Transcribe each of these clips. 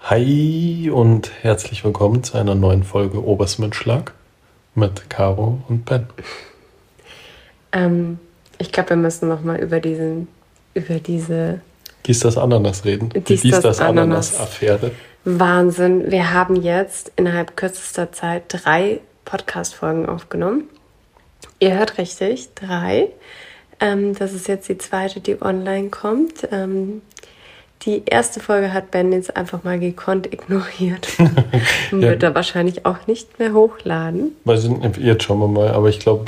Hi und herzlich willkommen zu einer neuen Folge Obersmünschlag mit Caro und Ben. Ähm, ich glaube, wir müssen noch mal über diesen, über diese Dies das Ananas reden. Die Dies, Dies das, das Ananas. Ananas-Affäre. Wahnsinn. Wir haben jetzt innerhalb kürzester Zeit drei Podcast-Folgen aufgenommen. Ihr hört richtig, drei. Ähm, das ist jetzt die zweite, die online kommt. Ähm, die erste Folge hat Ben jetzt einfach mal gekonnt ignoriert. Und Ja. wird er wahrscheinlich auch nicht mehr hochladen. Ich nicht, jetzt schauen wir mal, aber ich glaube,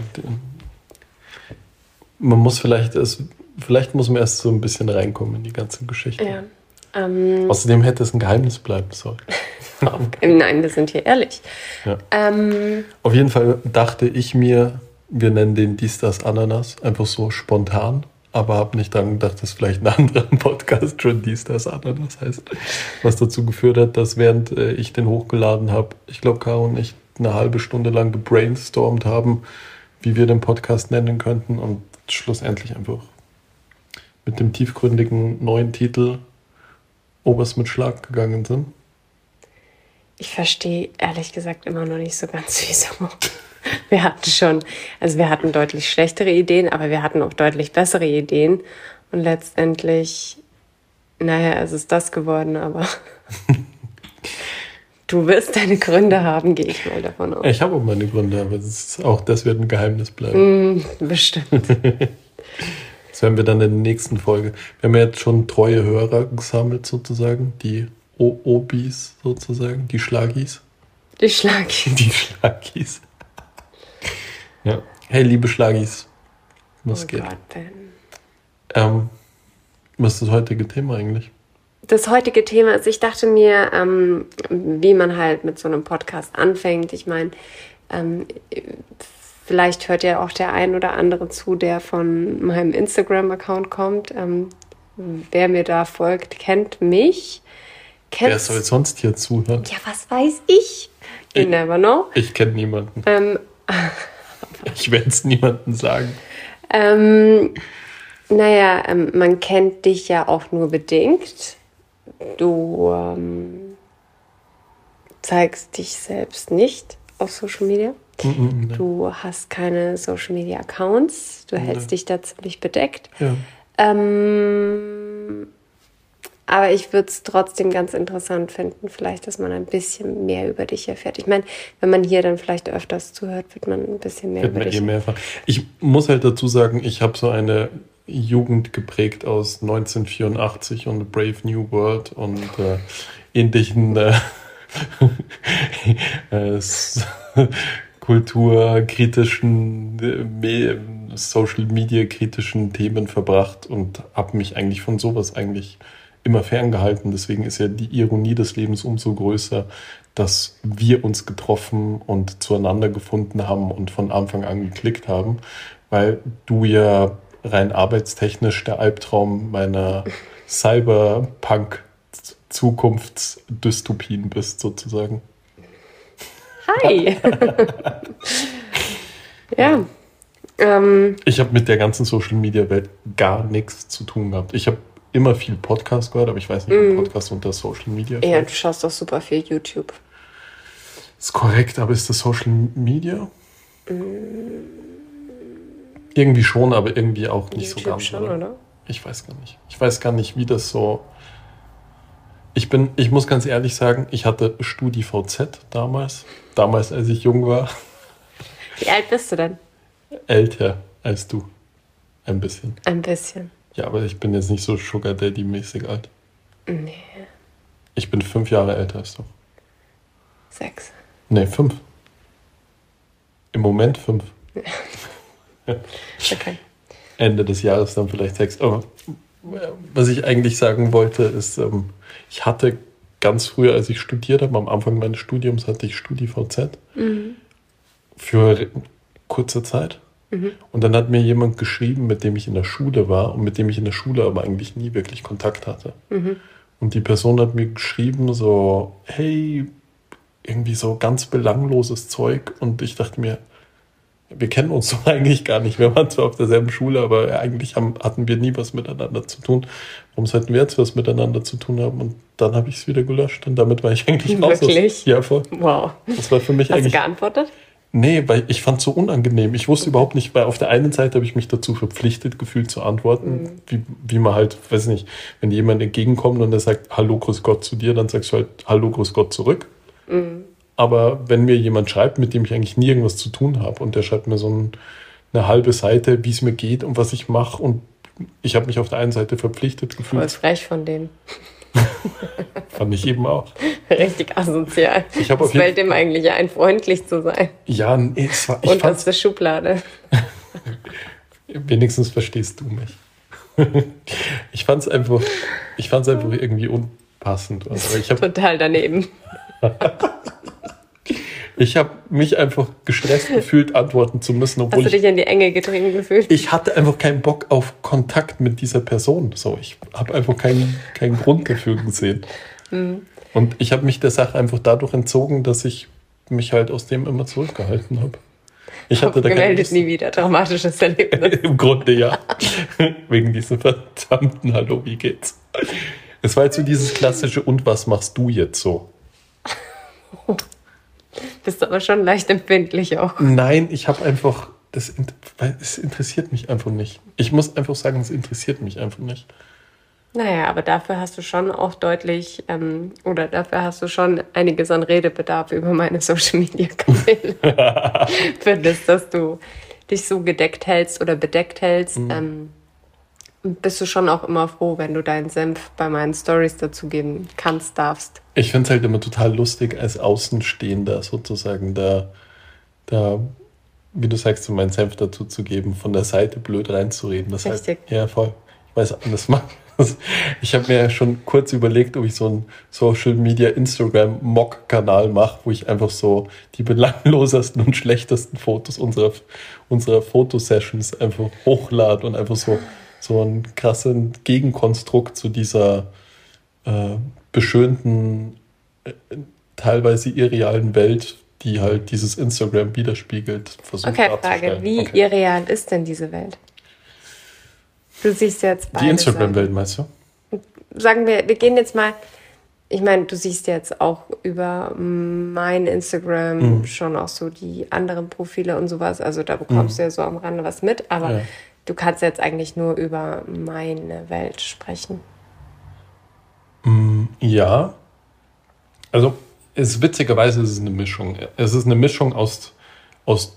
man muss vielleicht erst, vielleicht muss man erst so ein bisschen reinkommen in die ganze Geschichte. Ja. Ähm, Außerdem hätte es ein Geheimnis bleiben sollen. nein, wir sind hier ehrlich. Ja. Ähm, Auf jeden Fall dachte ich mir, wir nennen den Dies das Ananas einfach so spontan, aber habe nicht dran gedacht, dass vielleicht ein anderer Podcast schon Dies das Ananas heißt. Was dazu geführt hat, dass während äh, ich den hochgeladen habe, ich glaube, Caro und ich eine halbe Stunde lang gebrainstormt haben, wie wir den Podcast nennen könnten und schlussendlich einfach mit dem tiefgründigen neuen Titel Oberst mit Schlag gegangen sind. Ich verstehe ehrlich gesagt immer noch nicht so ganz, wieso. Wir hatten schon, also wir hatten deutlich schlechtere Ideen, aber wir hatten auch deutlich bessere Ideen. Und letztendlich, naja, es ist das geworden, aber du wirst deine Gründe haben, gehe ich mal davon aus. Ich habe auch meine Gründe, aber das auch das wird ein Geheimnis bleiben. Mm, bestimmt. Das werden wir dann in der nächsten Folge. Wir haben ja jetzt schon treue Hörer gesammelt, sozusagen. Die O- Obis, sozusagen. Die Schlagis. Die Schlag. Die Schlagis. Ja. Hey, liebe Schlagis. Was Oh geht? Gott, Ben. Ähm, was ist das heutige Thema eigentlich? Das heutige Thema ist, ich dachte mir, ähm, wie man halt mit so einem Podcast anfängt. Ich meine, ähm, vielleicht hört ja auch der ein oder andere zu, der von meinem Instagram-Account kommt. Ähm, wer mir da folgt, kennt mich. Kennt Wer soll sonst hier zuhören? ja, was weiß ich? You Ich- never know. Ich kenne niemanden. Ich werde es niemandem sagen. Ähm, naja, ähm, man kennt dich ja auch nur bedingt. Du ähm, zeigst dich selbst nicht auf Social Media. Mhm, Du hast keine Social Media Accounts. Du hältst dich da ziemlich bedeckt. Ja. Ähm, aber ich würde es trotzdem ganz interessant finden, vielleicht, dass man ein bisschen mehr über dich erfährt. Ich meine, wenn man hier dann vielleicht öfters zuhört, wird man ein bisschen mehr Wird über dich eh mehr. Ich muss halt dazu sagen, ich habe so eine Jugend geprägt aus 1984 und Brave New World und äh, ähnlichen äh, äh, kulturkritischen, äh, Me- Social Media kritischen Themen verbracht und habe mich eigentlich von sowas eigentlich immer ferngehalten. Deswegen ist ja die Ironie des Lebens umso größer, dass wir uns getroffen und zueinander gefunden haben und von Anfang an geklickt haben, weil du ja rein arbeitstechnisch der Albtraum meiner Cyberpunk-Zukunftsdystopien bist, sozusagen. Hi! ja. Ähm, Ich habe mit der ganzen Social-Media-Welt gar nichts zu tun gehabt. Ich habe immer viel Podcast gehört, aber ich weiß nicht, ob Podcast unter Social Media ja, du schaust doch super viel YouTube. Ist korrekt, aber ist das Social Media? Irgendwie schon, aber irgendwie auch nicht so YouTube ganz. schon, oder? Ich weiß gar nicht. Ich weiß gar nicht, wie das so. Ich bin, ich muss ganz ehrlich sagen, ich hatte StudiVZ damals. Damals, als ich jung war. Wie alt bist du denn? Älter als du. Ein bisschen. Ein bisschen. Ja, aber ich bin jetzt nicht so Sugar Daddy-mäßig alt. Nee, Ich bin fünf Jahre älter als du. sechs. Nee, fünf. Im Moment fünf. Okay. Ende des Jahres dann vielleicht sechs. Aber was ich eigentlich sagen wollte, ist, ähm, ich hatte ganz früher, als ich studiert habe, am Anfang meines Studiums hatte ich StudiVZ für kurze Zeit. Und dann hat mir jemand geschrieben, mit dem ich in der Schule war und mit dem ich in der Schule aber eigentlich nie wirklich Kontakt hatte. Und die Person hat mir geschrieben, so, hey, irgendwie so ganz belangloses Zeug. Und ich dachte mir, wir kennen uns so eigentlich gar nicht. Wir waren zwar auf derselben Schule, aber eigentlich haben, hatten wir nie was miteinander zu tun. Warum sollten wir jetzt was miteinander zu tun haben? Und dann habe ich es wieder gelöscht und damit war ich eigentlich raus. Wirklich? Ja, voll. Wow. Das war für mich Hast eigentlich. du geantwortet? Nee, weil ich fand es so unangenehm. Ich wusste überhaupt nicht, weil auf der einen Seite habe ich mich dazu verpflichtet gefühlt zu antworten, wie, wie man halt, weiß nicht, wenn jemand entgegenkommt und der sagt Hallo, Grüß Gott zu dir, dann sagst du halt Hallo, Grüß Gott zurück. Aber wenn mir jemand schreibt, mit dem ich eigentlich nie irgendwas zu tun habe und der schreibt mir so ein, eine halbe Seite, wie es mir geht und was ich mache und ich habe mich auf der einen Seite verpflichtet Voll gefühlt, frech von dem. fand ich eben auch. Richtig asozial. Ich hab Es auf jeden- fällt dem eigentlich ein, freundlich zu sein. Ja, nee, es war, ich Und aus der Schublade. wenigstens verstehst du mich. ich fand es einfach, ich fand's einfach irgendwie unpassend. Also ich habe Total daneben. Ich hab mich einfach gestresst gefühlt, antworten zu müssen, Hast obwohl du ich, dich in die Enge getrieben gefühlt? ich hatte einfach keinen Bock auf Kontakt mit dieser Person. So, ich habe einfach keinen, keinen Grund dafür gesehen. Mhm. Und ich habe mich der Sache einfach dadurch entzogen, dass ich mich halt aus dem immer zurückgehalten habe. Ich hatte da keine Gemeldet nie wieder. Dramatisches Erlebnis. Im Grunde ja. Wegen diesem verdammten Hallo, wie geht's? Es war jetzt so dieses klassische Und was machst du jetzt so? Bist aber schon leicht empfindlich auch. Nein, ich habe einfach, das, es interessiert mich einfach nicht. Ich muss einfach sagen, es interessiert mich einfach nicht. Naja, aber dafür hast du schon auch deutlich, ähm, oder dafür hast du schon einiges an Redebedarf über meine Social Media Kanäle. Für das, dass du dich so gedeckt hältst oder bedeckt hältst, ähm, bist du schon auch immer froh, wenn du deinen Senf bei meinen Stories dazugeben kannst, darfst. Ich finde es halt immer total lustig, als Außenstehender sozusagen da, da, wie du sagst, so meinen Senf dazu zu geben, von der Seite blöd reinzureden. Das heißt, Richtig. ja, voll. Ich weiß, das macht. Ich habe mir ja schon kurz überlegt, ob ich so einen Social Media Instagram Mock-Kanal mache, wo ich einfach so die belanglosesten und schlechtesten Fotos unserer, unserer Fotosessions einfach hochlade und einfach so, so einen krassen Gegenkonstrukt zu dieser äh, beschönten, äh, teilweise irrealen Welt, die halt dieses Instagram widerspiegelt, versucht Okay, Frage, wie Okay. irreal ist denn diese Welt? Du siehst jetzt beide Die Instagram-Welt, meinst du? sagen wir, wir gehen jetzt mal, ich meine, du siehst jetzt auch über mein Instagram Mhm. schon auch so die anderen Profile und sowas, also da bekommst du ja so am Rande was mit, aber Mhm. Ja. Du kannst jetzt eigentlich nur über meine Welt sprechen. Ja. Also, es ist witzigerweise ist es eine Mischung. Es ist eine Mischung aus, aus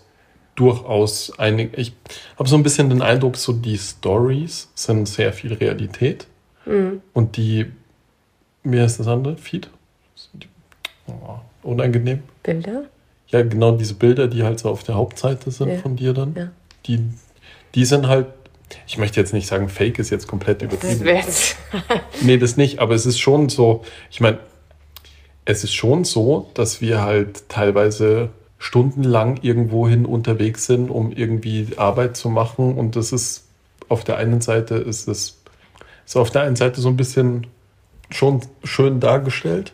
durchaus einig. Ich habe so ein bisschen den Eindruck, so die Stories sind sehr viel Realität. Und die, wie heißt das andere? Feed? Oh, unangenehm. Bilder? Ja, genau diese Bilder, die halt so auf der Hauptseite sind Ja. von dir dann. Ja. Die, die sind halt, ich möchte jetzt nicht sagen, Fake ist jetzt komplett Das übertrieben. jetzt. Nee, das nicht, aber es ist schon so, ich meine, es ist schon so, dass wir halt teilweise stundenlang irgendwohin unterwegs sind, um irgendwie Arbeit zu machen. Und das ist auf der einen Seite ist es ist auf der einen Seite so ein bisschen schon schön dargestellt,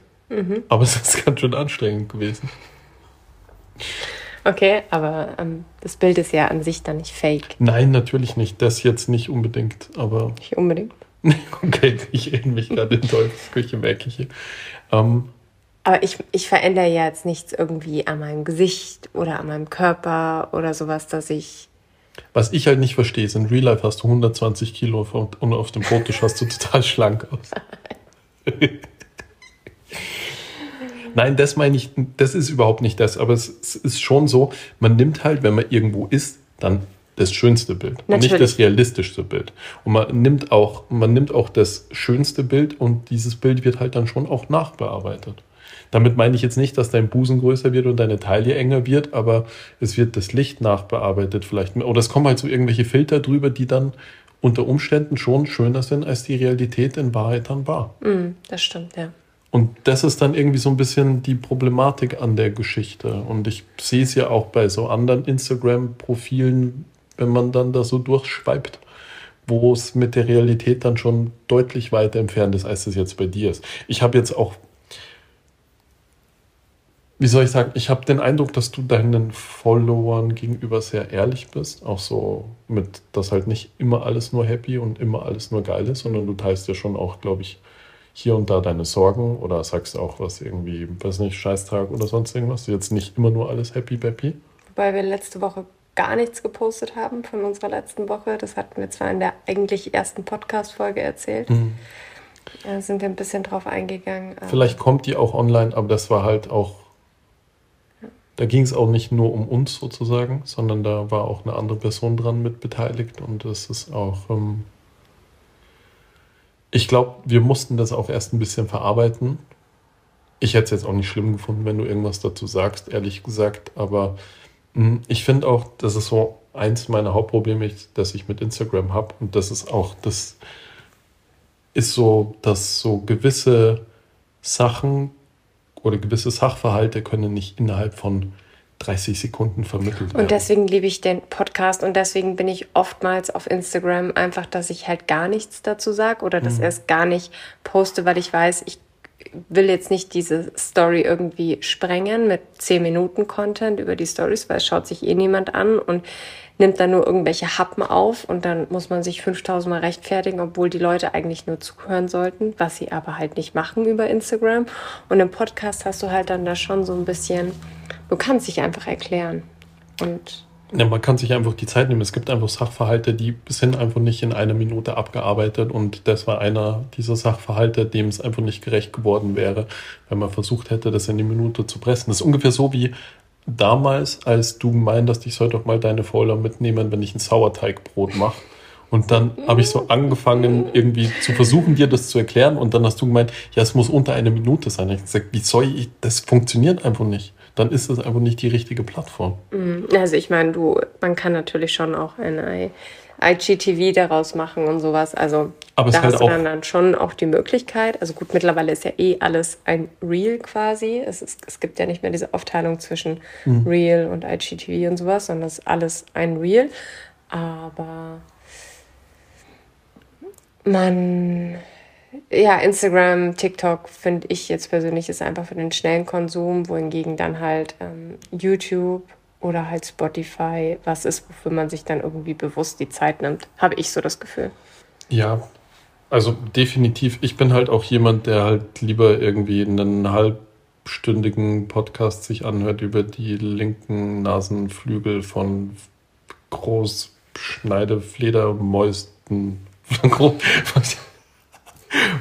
aber es ist ganz schön anstrengend gewesen. Okay, aber ähm, das Bild ist ja an sich dann nicht fake. Nein, natürlich nicht. Das jetzt nicht unbedingt, aber Nicht unbedingt. okay, ich rede mich gerade in Teufelsküche, merke ich hier. Ähm, Aber ich, ich verändere ja jetzt nichts irgendwie an meinem Gesicht oder an meinem Körper oder sowas, dass ich. Was ich halt nicht verstehe, ist, in Real Life hast du 120 Kilo und auf dem Foto schaust du total schlank aus. Nein, das meine ich, das ist überhaupt nicht das, aber es, es ist schon so, man nimmt halt, wenn man irgendwo ist, dann das schönste Bild und nicht Natürlich. das realistischste Bild. Und man nimmt auch, man nimmt auch das schönste Bild und dieses Bild wird halt dann schon auch nachbearbeitet. Damit meine ich jetzt nicht, dass dein Busen größer wird und deine Taille enger wird, aber es wird das Licht nachbearbeitet vielleicht. Oder es kommen halt so irgendwelche Filter drüber, die dann unter Umständen schon schöner sind, als die Realität in Wahrheit dann war. Mm, das stimmt, ja. Und das ist dann irgendwie so ein bisschen die Problematik an der Geschichte. Und ich sehe es ja auch bei so anderen Instagram-Profilen, wenn man dann da so durchschweibt, wo es mit der Realität dann schon deutlich weiter entfernt ist, als es jetzt bei dir ist. Ich habe jetzt auch wie soll ich sagen, ich habe den Eindruck, dass du deinen Followern gegenüber sehr ehrlich bist. Auch so mit, dass halt nicht immer alles nur happy und immer alles nur geil ist, sondern du teilst ja schon auch, glaube ich, hier und da deine Sorgen oder sagst auch was irgendwie, weiß nicht, Scheißtag oder sonst irgendwas. Jetzt nicht immer nur alles happy, happy. Wobei wir letzte Woche gar nichts gepostet haben von unserer letzten Woche. Das hatten wir zwar in der eigentlich ersten Podcast-Folge erzählt. Mhm. Da sind wir ein bisschen drauf eingegangen. Vielleicht kommt die auch online, aber das war halt auch da ging es auch nicht nur um uns sozusagen, sondern da war auch eine andere Person dran mit beteiligt und das ist auch, ähm ich glaube, wir mussten das auch erst ein bisschen verarbeiten. Ich hätte es jetzt auch nicht schlimm gefunden, wenn du irgendwas dazu sagst, ehrlich gesagt, aber mh, hm, ich finde auch, das ist so eins meiner Hauptprobleme, das ich mit Instagram habe und das ist auch, das ist so, dass so gewisse Sachen oder gewisse Sachverhalte können nicht innerhalb von 30 Sekunden vermittelt werden. Und deswegen liebe ich den Podcast und deswegen bin ich oftmals auf Instagram einfach, dass ich halt gar nichts dazu sage oder das mhm. erst gar nicht poste, weil ich weiß, ich will jetzt nicht diese Story irgendwie sprengen mit 10 Minuten Content über die Stories, weil es schaut sich eh niemand an und nimmt dann nur irgendwelche Happen auf und dann muss man sich 5000 Mal rechtfertigen, obwohl die Leute eigentlich nur zuhören sollten, was sie aber halt nicht machen über Instagram. Und im Podcast hast du halt dann da schon so ein bisschen, du kannst dich einfach erklären. Und ja, man kann sich einfach die Zeit nehmen. Es gibt einfach Sachverhalte, die sind einfach nicht in einer Minute abgearbeitet und das war einer dieser Sachverhalte, dem es einfach nicht gerecht geworden wäre, wenn man versucht hätte, das in die Minute zu pressen. Das ist ungefähr so wie damals, als du meintest, ich soll doch mal deine Folder mitnehmen, wenn ich ein Sauerteigbrot mache. Und dann habe ich so angefangen, irgendwie zu versuchen, dir das zu erklären. Und dann hast du gemeint, ja, es muss unter einer Minute sein. Ich habe gesagt, wie soll ich, das funktioniert einfach nicht. Dann ist das einfach nicht die richtige Plattform. Mhm. Also ich meine, du, man kann natürlich schon auch ein IGTV daraus machen und sowas. Also aber da hast halt du dann, dann schon auch die Möglichkeit. Also gut, mittlerweile ist ja eh alles ein Reel quasi. Es, ist, es gibt ja nicht mehr diese Aufteilung zwischen mhm. Reel und IGTV und sowas, sondern es ist alles ein Reel. Aber man, ja, Instagram, TikTok finde ich jetzt persönlich ist einfach für den schnellen Konsum, wohingegen dann halt ähm, YouTube oder halt Spotify was ist, wofür man sich dann irgendwie bewusst die Zeit nimmt. Habe ich so das Gefühl. Ja, also definitiv. Ich bin halt auch jemand, der halt lieber irgendwie einen halbstündigen Podcast sich anhört über die linken Nasenflügel von Großschneidefledermäusten. Von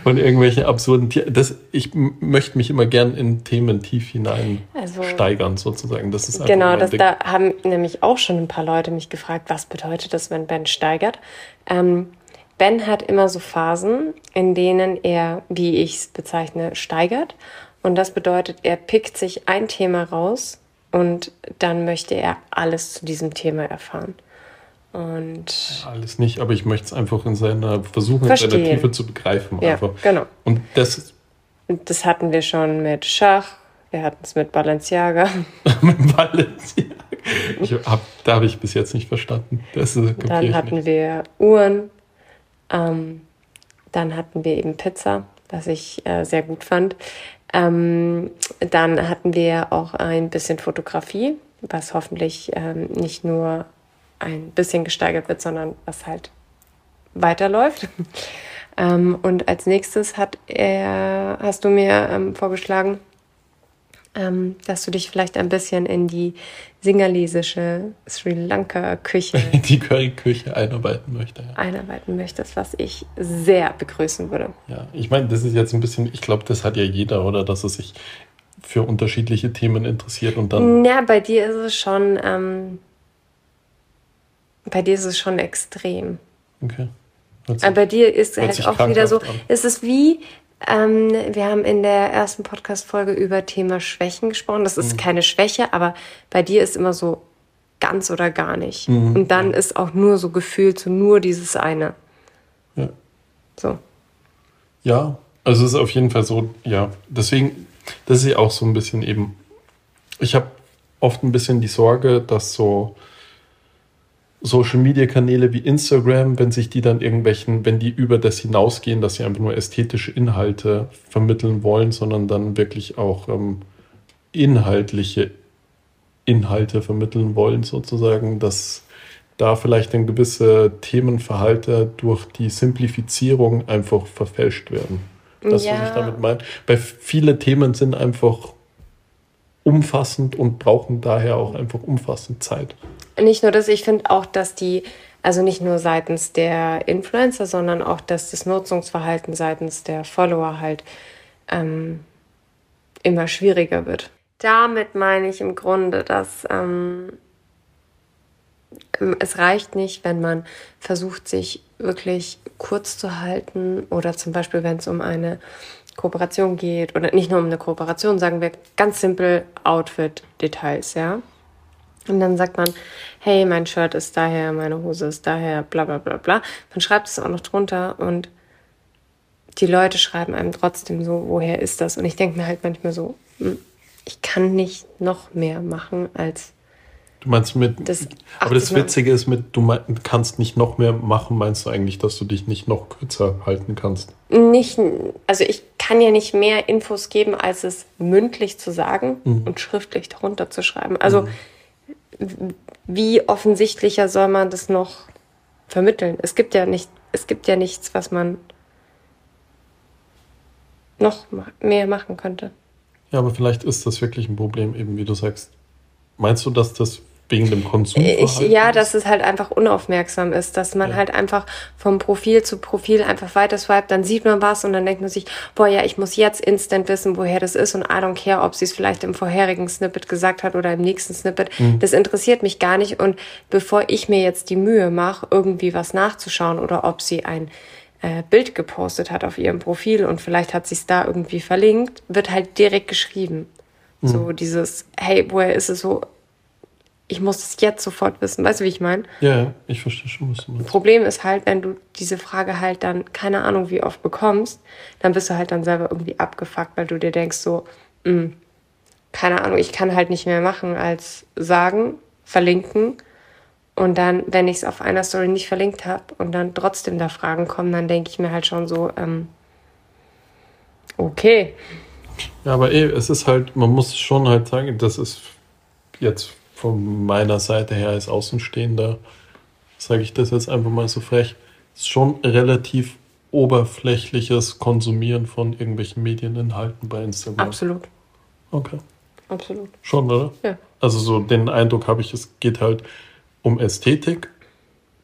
irgendwelchen absurden Tieren. Das, ich möchte mich immer gern in Themen tief hinein also, steigern, sozusagen. Das ist genau, das, da haben nämlich auch schon ein paar Leute mich gefragt, was bedeutet das, wenn Ben steigert? Ähm, Ben hat immer so Phasen, in denen er, wie ich es bezeichne, steigert. Und das bedeutet, er pickt sich ein Thema raus und dann möchte er alles zu diesem Thema erfahren. Und alles nicht, aber ich möchte es einfach in seiner Versuchen, in seiner Tiefe zu begreifen. Ja, einfach. genau. Und das, das hatten wir schon mit Schach, wir hatten es mit Balenciaga. mit Balenciaga. Hab, da habe ich bis jetzt nicht verstanden. Das Dann hatten nicht. wir Uhren, ähm, dann hatten wir eben Pizza, was ich äh, sehr gut fand. Ähm, dann hatten wir auch ein bisschen Fotografie, was hoffentlich ähm, nicht nur ein bisschen gesteigert wird, sondern was halt weiterläuft. ähm, und als nächstes hat er, hast du mir ähm, vorgeschlagen, ähm, dass du dich vielleicht ein bisschen in die singalesische Sri Lanka-Küche. die Curry-Küche einarbeiten möchte. Ja. Einarbeiten möchtest, was ich sehr begrüßen würde. Ja, ich meine, das ist jetzt ein bisschen, ich glaube, das hat ja jeder, oder? Dass er sich für unterschiedliche Themen interessiert und dann. Ja, bei dir ist es schon, ähm, bei dir ist es schon extrem. Okay. Aber bei dir ist halt auch wieder so, an. ist es wie, ähm, wir haben in der ersten Podcast-Folge über Thema Schwächen gesprochen. Das ist mhm. keine Schwäche, aber bei dir ist immer so ganz oder gar nicht. Mhm. Und dann ist auch nur so gefühlt so nur dieses eine. Ja. So. Ja, also es ist auf jeden Fall so, ja. Deswegen, das ist ja auch so ein bisschen eben, ich habe oft ein bisschen die Sorge, dass so Social Media Kanäle wie Instagram, wenn sich die dann irgendwelchen, wenn die über das hinausgehen, dass sie einfach nur ästhetische Inhalte vermitteln wollen, sondern dann wirklich auch ähm, inhaltliche Inhalte vermitteln wollen, sozusagen, dass da vielleicht ein gewisse Themenverhalte durch die Simplifizierung einfach verfälscht werden. Das, ja. was ich damit meine. Weil viele Themen sind einfach umfassend und brauchen daher auch einfach umfassend Zeit. Nicht nur das, ich finde auch, dass die, also nicht nur seitens der Influencer, sondern auch, dass das Nutzungsverhalten seitens der Follower halt ähm, immer schwieriger wird. Damit meine ich im Grunde, dass ähm, es reicht nicht, wenn man versucht, sich wirklich kurz zu halten oder zum Beispiel, wenn es um eine Kooperation geht oder nicht nur um eine Kooperation, sagen wir ganz simpel Outfit-Details, ja. Und dann sagt man, hey, mein Shirt ist daher, meine Hose ist daher, bla bla bla bla. Man schreibt es auch noch drunter und die Leute schreiben einem trotzdem so, woher ist das? Und ich denke mir halt manchmal so, hm, ich kann nicht noch mehr machen als Du meinst mit. Das aber das Witzige ist mit, du kannst nicht noch mehr machen, meinst du eigentlich, dass du dich nicht noch kürzer halten kannst? Nicht, also ich kann ja nicht mehr Infos geben, als es mündlich zu sagen mhm. und schriftlich darunter zu schreiben. Also mhm. Wie offensichtlicher soll man das noch vermitteln? Es gibt ja nicht, es gibt ja nichts, was man noch mehr machen könnte. Ja, aber vielleicht ist das wirklich ein Problem, eben wie du sagst. Meinst du, dass das Wegen dem Konsum? Ich, ja, dass es halt einfach unaufmerksam ist, dass man ja. halt einfach vom Profil zu Profil einfach weiter swipet, dann sieht man was und dann denkt man sich, boah, ja, ich muss jetzt instant wissen, woher das ist und I don't care, ob sie es vielleicht im vorherigen Snippet gesagt hat oder im nächsten Snippet. Mhm. Das interessiert mich gar nicht und bevor ich mir jetzt die Mühe mache, irgendwie was nachzuschauen oder ob sie ein äh, Bild gepostet hat auf ihrem Profil und vielleicht hat sie es da irgendwie verlinkt, wird halt direkt geschrieben. Mhm. So dieses, hey, woher ist es so? Ich muss es jetzt sofort wissen. Weißt du, wie ich meine? Ja, ich verstehe schon, was du meinst. Problem ist halt, wenn du diese Frage halt dann keine Ahnung wie oft bekommst, dann bist du halt dann selber irgendwie abgefuckt, weil du dir denkst so, mh, hm, keine Ahnung, ich kann halt nicht mehr machen als sagen, verlinken. Und dann, wenn ich es auf einer Story nicht verlinkt habe und dann trotzdem da Fragen kommen, dann denke ich mir halt schon so, ähm, okay. Ja, aber eh, es ist halt, man muss schon halt sagen, das ist jetzt von meiner Seite her als Außenstehender, sage ich das jetzt einfach mal so frech, ist schon relativ oberflächliches Konsumieren von irgendwelchen Medieninhalten bei Instagram. Absolut. Okay. Absolut. Schon, oder? Ja. Also so den Eindruck habe ich, es geht halt um Ästhetik.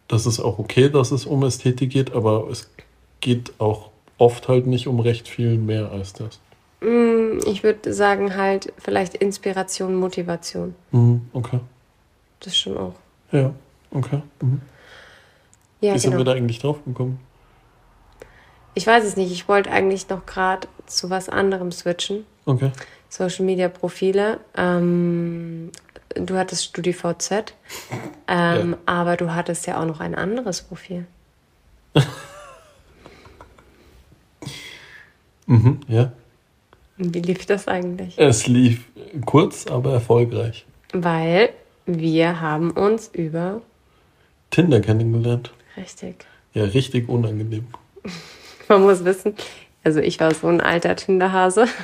Das ist auch okay, dass es um Ästhetik geht, aber es geht auch oft halt nicht um recht viel mehr als das. Mm, ich würde sagen halt vielleicht Inspiration, Motivation. Mhm, okay. Das schon auch. Ja, okay. Mhm. Ja, Wie sind genau. wir da eigentlich drauf gekommen? Ich weiß es nicht. Ich wollte eigentlich noch gerade zu was anderem switchen. Okay. Social Media Profile. Ähm, du hattest StudiVZ, ähm, ja. aber du hattest ja auch noch ein anderes Profil. mhm, ja. Wie lief das eigentlich? Es lief kurz, aber erfolgreich. Weil wir haben uns über Tinder kennengelernt. Richtig. Ja, richtig unangenehm. Man muss wissen, also ich war so ein alter Tinderhase.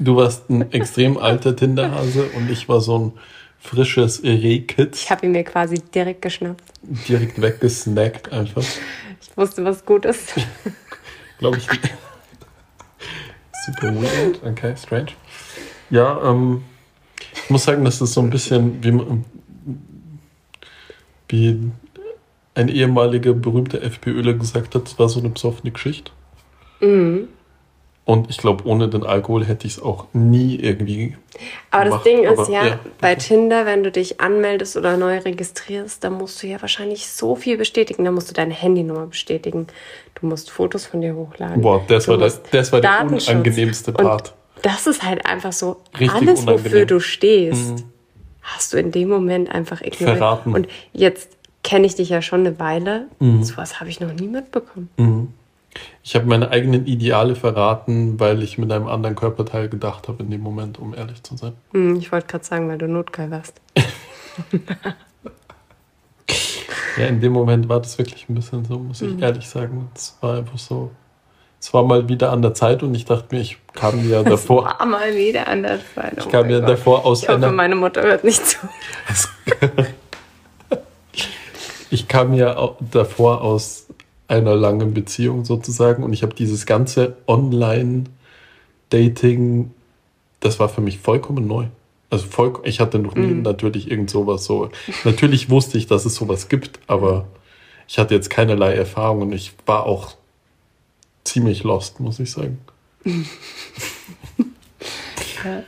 Du warst ein extrem alter Tinderhase und ich war so ein frisches Rehkitz. Ich habe ihn mir quasi direkt geschnappt. Direkt weggesnackt einfach. Ich wusste, was gut ist. Glaube ich. Super weird. Okay, strange. Ja, ähm, ich muss sagen, das ist so ein bisschen wie, wie ein ehemaliger berühmter FPÖler gesagt hat, es war so eine besoffene Geschichte. Mhm. Und ich glaube, ohne den Alkohol hätte ich es auch nie irgendwie. Aber gemacht. das Ding ist Aber, ja, ja, bei Tinder, wenn du dich anmeldest oder neu registrierst, dann musst du ja wahrscheinlich so viel bestätigen. Da musst du deine Handynummer bestätigen. Du musst Fotos von dir hochladen. Boah, das war, das, das war der unangenehmste Part. Und das ist halt einfach so, Richtig alles, unangenehm. wofür du stehst, mhm. hast du in dem Moment einfach ignoriert. Verraten. Und jetzt kenne ich dich ja schon eine Weile. Mhm. Sowas habe ich noch nie mitbekommen. Mhm. Ich habe meine eigenen Ideale verraten, weil ich mit einem anderen Körperteil gedacht habe in dem Moment, um ehrlich zu sein. Hm, ich wollte gerade sagen, weil du notgeil warst. ja, in dem Moment war das wirklich ein bisschen so, muss ich mhm. ehrlich sagen. Es war einfach so, es war mal wieder an der Zeit und ich dachte mir, ich kam ja davor. Es war mal wieder an der Zeit. Oh ich kam ja davor aus ich hoffe, einer. meine Mutter hört nicht zu. ich kam ja davor aus einer langen Beziehung sozusagen und ich habe dieses ganze Online-Dating, das war für mich vollkommen neu. Also voll, ich hatte noch nie mm. natürlich irgend sowas so. Natürlich wusste ich, dass es sowas gibt, aber ich hatte jetzt keinerlei Erfahrung und ich war auch ziemlich lost, muss ich sagen. ja.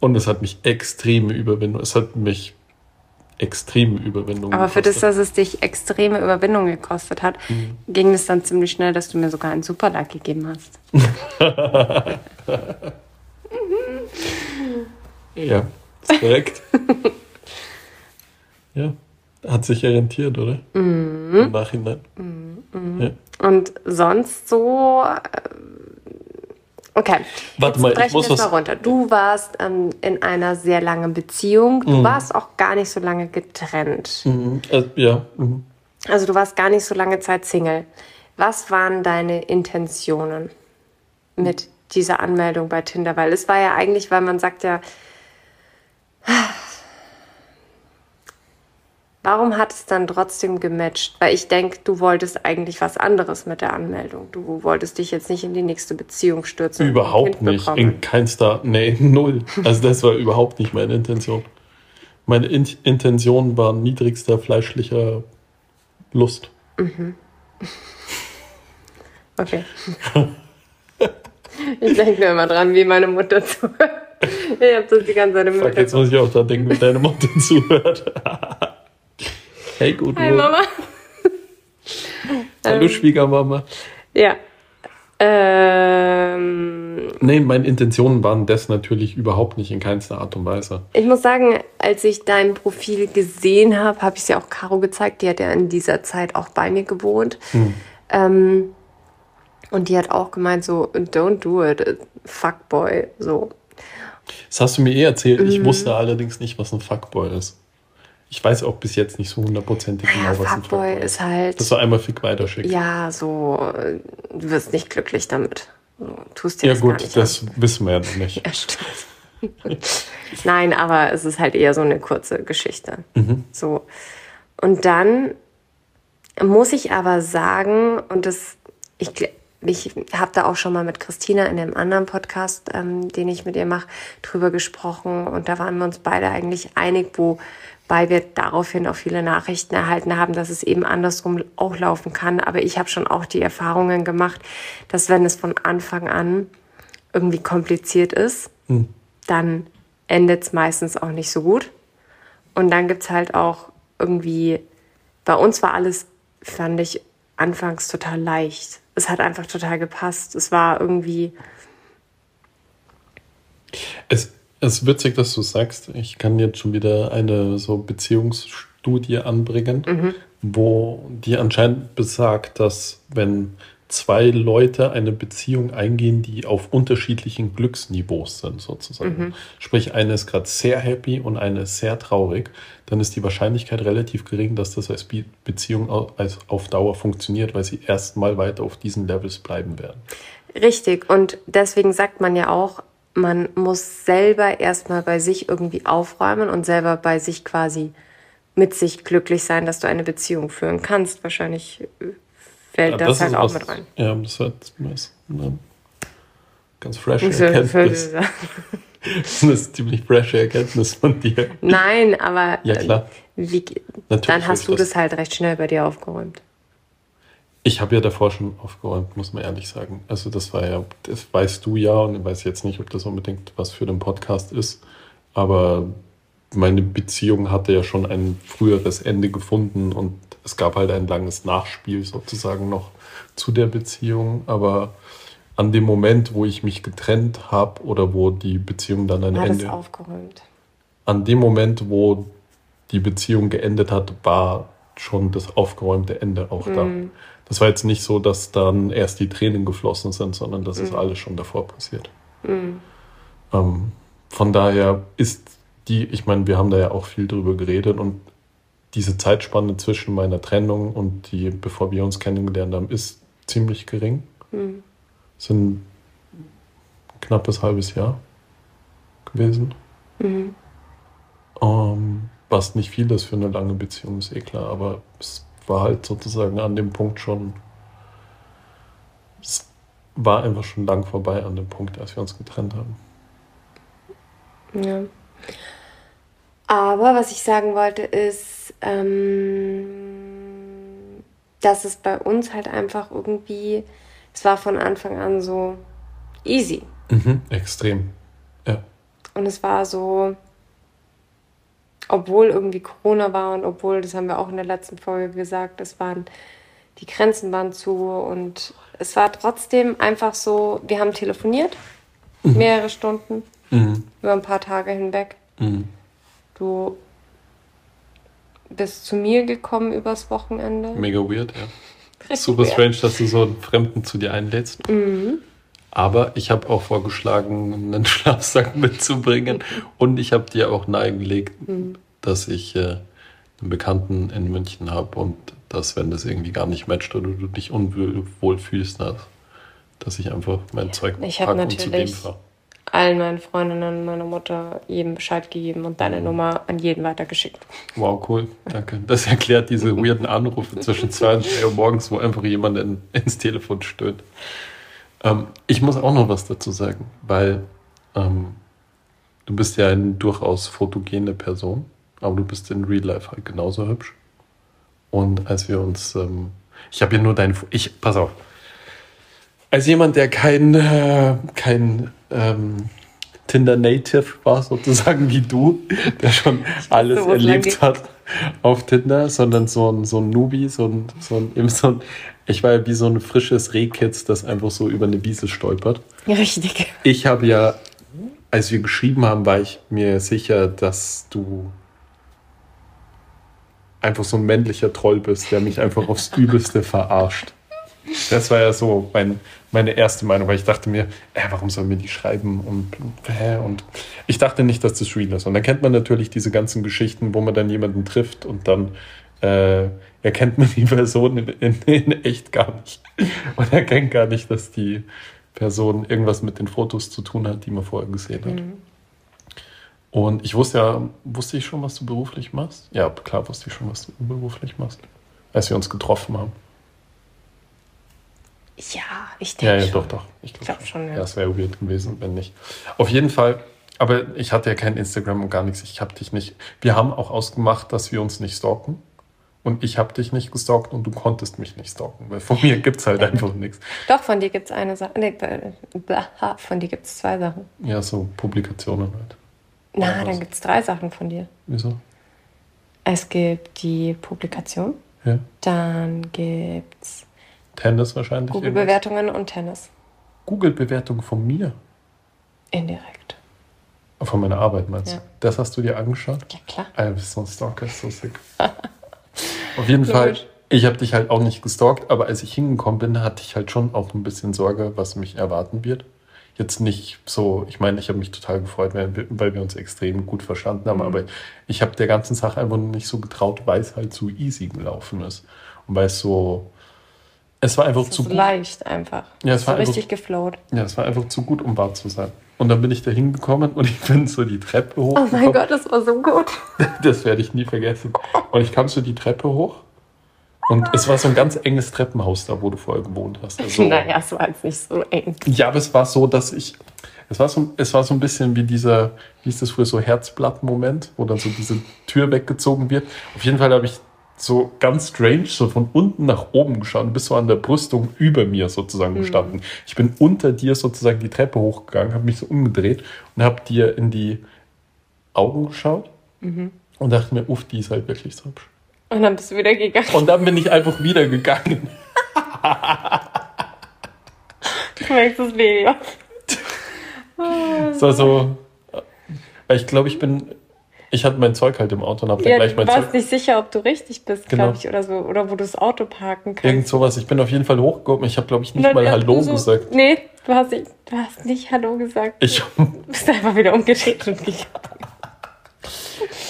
Und es hat mich extreme Überwindung, es hat mich extreme Überwindung Aber gekostet. für das, dass es dich extreme Überwindung gekostet hat, mhm. ging es dann ziemlich schnell, dass du mir sogar einen Superlag gegeben hast. ja, ist korrekt. ja, hat sich rentiert, oder? Mhm. Im Nachhinein. Mhm. Ja. Und sonst so. Äh, okay. Warte Jetzt mal, ich muss was. Mal runter. Du warst ähm, in einer sehr langen Beziehung. Du mhm. warst auch gar nicht so lange getrennt. Mhm. Also, ja. Mhm. Also du warst gar nicht so lange Zeit Single. Was waren deine Intentionen mit dieser Anmeldung bei Tinder? Weil es war ja eigentlich, weil man sagt ja, Warum hat es dann trotzdem gematcht? Weil ich denke, du wolltest eigentlich was anderes mit der Anmeldung. Du wolltest dich jetzt nicht in die nächste Beziehung stürzen. Überhaupt nicht. In keinster, nee, null. Also das war überhaupt nicht meine Intention. Meine in Intention war niedrigster fleischlicher Lust. Mhm. Okay. ich denke nur immer dran, wie meine Mutter zuhört. Ich habe das die ganze Zeit im Fuck, Jetzt muss ich auch da denken, wie deine Mutter zuhört. Hey, gut. Hi, Mama. Hallo, ähm, Schwiegermama. Ja. Ähm, nee, meine Intentionen waren das natürlich überhaupt nicht in keinster Art und Weise. Ich muss sagen, als ich dein Profil gesehen habe, habe ich es ja auch Caro gezeigt. Die hat ja in dieser Zeit auch bei mir gewohnt. Hm. Ähm, und die hat auch gemeint so, don't do it, Fuckboy, so. Das hast du mir eh erzählt. Ich mhm. wusste allerdings nicht, was ein Fuckboy ist. Ich weiß auch bis jetzt nicht so hundertprozentig genau, was ein Fuckboy ist. ist halt. Dass du einmal Fick weiterschickst. Ja, so, du wirst nicht glücklich damit. Du tust dir ja, das gut, das an. wissen wir ja noch nicht. Ja, stimmt. Nein, aber es ist halt eher so eine kurze Geschichte. Mhm. So. Und dann muss ich aber sagen, und das, ich, ich habe da auch schon mal mit Christina in dem anderen Podcast, ähm, den ich mit ihr mache, drüber gesprochen. Und da waren wir uns beide eigentlich einig, wo weil wir daraufhin auch viele Nachrichten erhalten haben, dass es eben andersrum auch laufen kann. Aber ich habe schon auch die Erfahrungen gemacht, dass wenn es von Anfang an irgendwie kompliziert ist, hm. dann endet es meistens auch nicht so gut. Und dann gibt es halt auch irgendwie, bei uns war alles, fand ich, anfangs total leicht. Es hat einfach total gepasst. Es war irgendwie. Es, es ist witzig, dass du sagst, ich kann jetzt schon wieder eine so Beziehungsstudie anbringen, mhm. wo die anscheinend besagt, dass wenn zwei Leute eine Beziehung eingehen, die auf unterschiedlichen Glücksniveaus sind, sozusagen. Mhm. Sprich, eine ist gerade sehr happy und eine ist sehr traurig, dann ist die Wahrscheinlichkeit relativ gering, dass das als Beziehung auf Dauer funktioniert, weil sie erstmal weiter auf diesen Levels bleiben werden. Richtig. Und deswegen sagt man ja auch, man muss selber erstmal bei sich irgendwie aufräumen und selber bei sich quasi mit sich glücklich sein, dass du eine Beziehung führen kannst. Wahrscheinlich äh, fällt ja, das, das halt auch was, mit rein. Ja, das wird eine ganz freshe Erkenntnis. das ist ziemlich freshe Erkenntnis von dir. Nein, aber ja, klar. Wie, dann hast du das halt recht schnell bei dir aufgeräumt. Ich habe ja davor schon aufgeräumt, muss man ehrlich sagen. Also das war ja, das weißt du ja und ich weiß jetzt nicht, ob das unbedingt was für den Podcast ist, aber meine Beziehung hatte ja schon ein früheres Ende gefunden und es gab halt ein langes Nachspiel sozusagen noch zu der Beziehung, aber an dem Moment, wo ich mich getrennt habe oder wo die Beziehung dann ein war Ende. Das aufgeräumt. An dem Moment, wo die Beziehung geendet hat, war schon das aufgeräumte Ende auch mhm. da. Das war jetzt nicht so, dass dann erst die Tränen geflossen sind, sondern das mhm. ist alles schon davor passiert. Mhm. Ähm, von daher ist die, ich meine, wir haben da ja auch viel drüber geredet und diese Zeitspanne zwischen meiner Trennung und die, bevor wir uns kennengelernt haben, ist ziemlich gering. Mhm. Sind ein knappes halbes Jahr gewesen. Mhm. Ähm, was nicht viel ist für eine lange Beziehung, ist eh klar, aber es war halt sozusagen an dem Punkt schon. Es war einfach schon lang vorbei an dem Punkt, als wir uns getrennt haben. Ja. Aber was ich sagen wollte, ist, ähm, dass es bei uns halt einfach irgendwie, es war von Anfang an so easy. Mhm, extrem. Ja. Und es war so, obwohl irgendwie Corona war und obwohl, das haben wir auch in der letzten Folge gesagt, es waren, die Grenzen waren zu und es war trotzdem einfach so, wir haben telefoniert, mehrere Stunden, Mhm. über ein paar Tage hinweg. Mhm. Du bist zu mir gekommen übers Wochenende. Mega weird, ja. Super strange, dass du so einen Fremden zu dir einlädst. Mhm. Aber ich habe auch vorgeschlagen, einen Schlafsack mitzubringen. Und ich habe dir auch nahegelegt, dass ich äh, einen Bekannten in München habe und dass, wenn das irgendwie gar nicht matcht oder du dich unwohl fühlst, dass, dass ich einfach mein Zeug Ich hab pack und zu dem natürlich- fahre. Allen meinen Freundinnen, meiner Mutter jedem Bescheid gegeben und deine Nummer an jeden weitergeschickt. Wow, cool, danke. Das erklärt diese weirden Anrufe zwischen 2 und 3 Uhr morgens, wo einfach jemand in, ins Telefon stöhnt. Ähm, ich muss auch noch was dazu sagen, weil ähm, du bist ja eine durchaus fotogene Person, aber du bist in Real Life halt genauso hübsch. Und als wir uns, ähm, ich habe ja nur dein, ich, pass auf, als jemand, der kein, äh, kein ähm, Tinder Native war, sozusagen wie du, der schon alles lang erlebt hat auf Tinder, sondern so ein, so ein Newbie, so ein, so ein, eben so ein, ich war ja wie so ein frisches Rehkitz, das einfach so über eine Wiese stolpert. Richtig. Ich habe ja, als wir geschrieben haben, war ich mir sicher, dass du einfach so ein männlicher Troll bist, der mich einfach aufs Übelste verarscht. Das war ja so mein, meine erste Meinung, weil ich dachte mir, äh, warum soll mir die schreiben und, hä? und ich dachte nicht, dass das real ist. Und dann kennt man natürlich diese ganzen Geschichten, wo man dann jemanden trifft und dann äh, erkennt man die Person in, in, in echt gar nicht. Und erkennt gar nicht, dass die Person irgendwas mit den Fotos zu tun hat, die man vorher gesehen hat. Und ich wusste ja, wusste ich schon, was du beruflich machst? Ja, klar wusste ich schon, was du beruflich machst, als wir uns getroffen haben. Ja, ich Ja, denke ja, schon. doch, doch. Ich glaube glaub schon. schon, ja. ja. es wäre weird gewesen, wenn nicht. Auf jeden Fall, aber ich hatte ja kein Instagram und gar nichts. Ich habe dich nicht. Wir haben auch ausgemacht, dass wir uns nicht stalken. Und ich habe dich nicht gestalkt und du konntest mich nicht stalken, weil von mir gibt es halt einfach nichts. Doch, von dir gibt es eine Sache. Nee, äh, bla, von dir gibt es zwei Sachen. Ja, so Publikationen halt. Na, was? dann gibt es drei Sachen von dir. Wieso? Es gibt die Publikation, Ja. dann gibt es Tennis wahrscheinlich. Google-Bewertungen und Tennis. Google-Bewertung von mir. Indirekt. Von meiner Arbeit meinst Ja. du? Das hast du dir angeschaut? Ja, klar. Alter, so ein Stalker, so sick. Auf jeden Fall, ich habe dich halt auch nicht gestalkt, aber als ich hingekommen bin, hatte ich halt schon auch ein bisschen Sorge, was mich erwarten wird. Jetzt nicht so, ich meine, ich habe mich total gefreut, weil wir, uns extrem gut verstanden haben, Mhm. aber ich habe der ganzen Sache einfach nicht so getraut, weil es halt so easy gelaufen ist. Und weil es so, es war einfach zu ist gut. leicht einfach. Ja, es so war einfach- richtig geflowt. Ja, es war einfach zu gut, um wahr zu sein. Und dann bin ich da hingekommen und ich bin so die Treppe hoch. Oh mein Gott, das war so gut. Das werde ich nie vergessen. Und ich kam so die Treppe hoch und es war so ein ganz enges Treppenhaus da, wo du vorher gewohnt hast. Also, Naja, es war jetzt nicht so eng. Ja, aber es war so, dass ich. Es war so, es war so ein bisschen wie dieser, wie ist das früher, so Herzblatt-Moment, wo dann so diese Tür weggezogen wird. Auf jeden Fall habe ich so ganz strange, so von unten nach oben geschaut und bis so an der Brüstung über mir sozusagen gestanden. Ich bin unter dir sozusagen die Treppe hochgegangen, habe mich so umgedreht und habe dir in die Augen geschaut und dachte mir, uff, die ist halt wirklich so hübsch. Und dann bist du wieder gegangen. Und dann bin ich einfach wieder gegangen. Du merkst es weniger. Es war so, weil ich glaube, ich bin, ich hatte mein Zeug halt im Auto und habe dann Ja, gleich du mein warst Zeug. nicht sicher, ob du richtig bist, Genau. glaube ich, oder so. Oder wo du das Auto parken kannst. Irgend sowas. Ich bin auf jeden Fall hochgekommen. Ich habe, glaube ich, nicht dann mal Hallo du so, gesagt. Nee, du hast, nicht, du hast nicht Hallo gesagt. Ich, Du bist einfach wieder umgedreht und gegangen.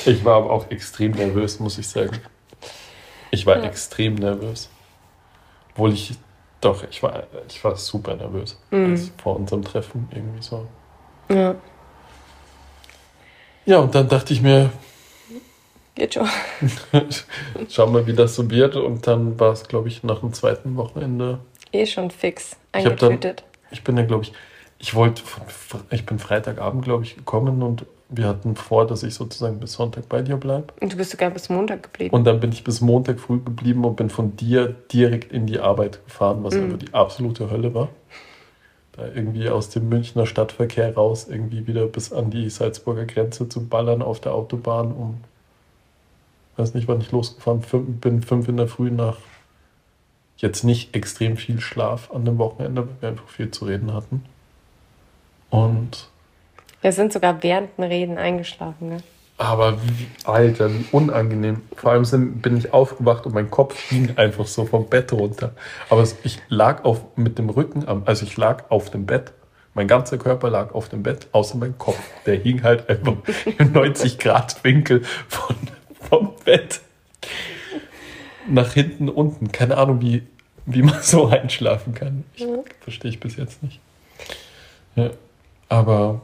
ich war aber auch extrem nervös, muss ich sagen. Ich war extrem nervös. Obwohl ich Doch, ich war, ich war super nervös als vor unserem Treffen irgendwie so. Ja, Ja, und dann dachte ich mir, geht schon. schauen wir, wie das so wird. Und dann war es, glaube ich, nach dem zweiten Wochenende. Eh schon fix Ich dann- eingetütet. Ich bin ja, glaube ich, ich wollte, ich bin Freitagabend, glaube ich, gekommen und wir hatten vor, dass ich sozusagen bis Sonntag bei dir bleibe. Und du bist sogar bis Montag geblieben. Und dann bin ich bis Montag früh geblieben und bin von dir direkt in die Arbeit gefahren, was Mhm. einfach die absolute Hölle war. Da irgendwie aus dem Münchner Stadtverkehr raus, irgendwie wieder bis an die Salzburger Grenze zu ballern auf der Autobahn, um, weiß nicht, wann ich losgefahren bin, fünf in der Früh nach jetzt nicht extrem viel Schlaf an dem Wochenende, weil wir einfach viel zu reden hatten. Und Wir sind sogar während dem Reden eingeschlafen. Ne? Aber wie, Alter, wie unangenehm. Vor allem sind, bin ich aufgewacht und mein Kopf hing einfach so vom Bett runter. Aber ich lag auf, mit dem Rücken am, also ich lag auf dem Bett. Mein ganzer Körper lag auf dem Bett, außer mein Kopf. Der hing halt einfach im 90 Grad Winkel von, vom Bett nach hinten unten. Keine Ahnung, wie, wie man so einschlafen kann. Ich, Verstehe ich bis jetzt nicht. Ja, aber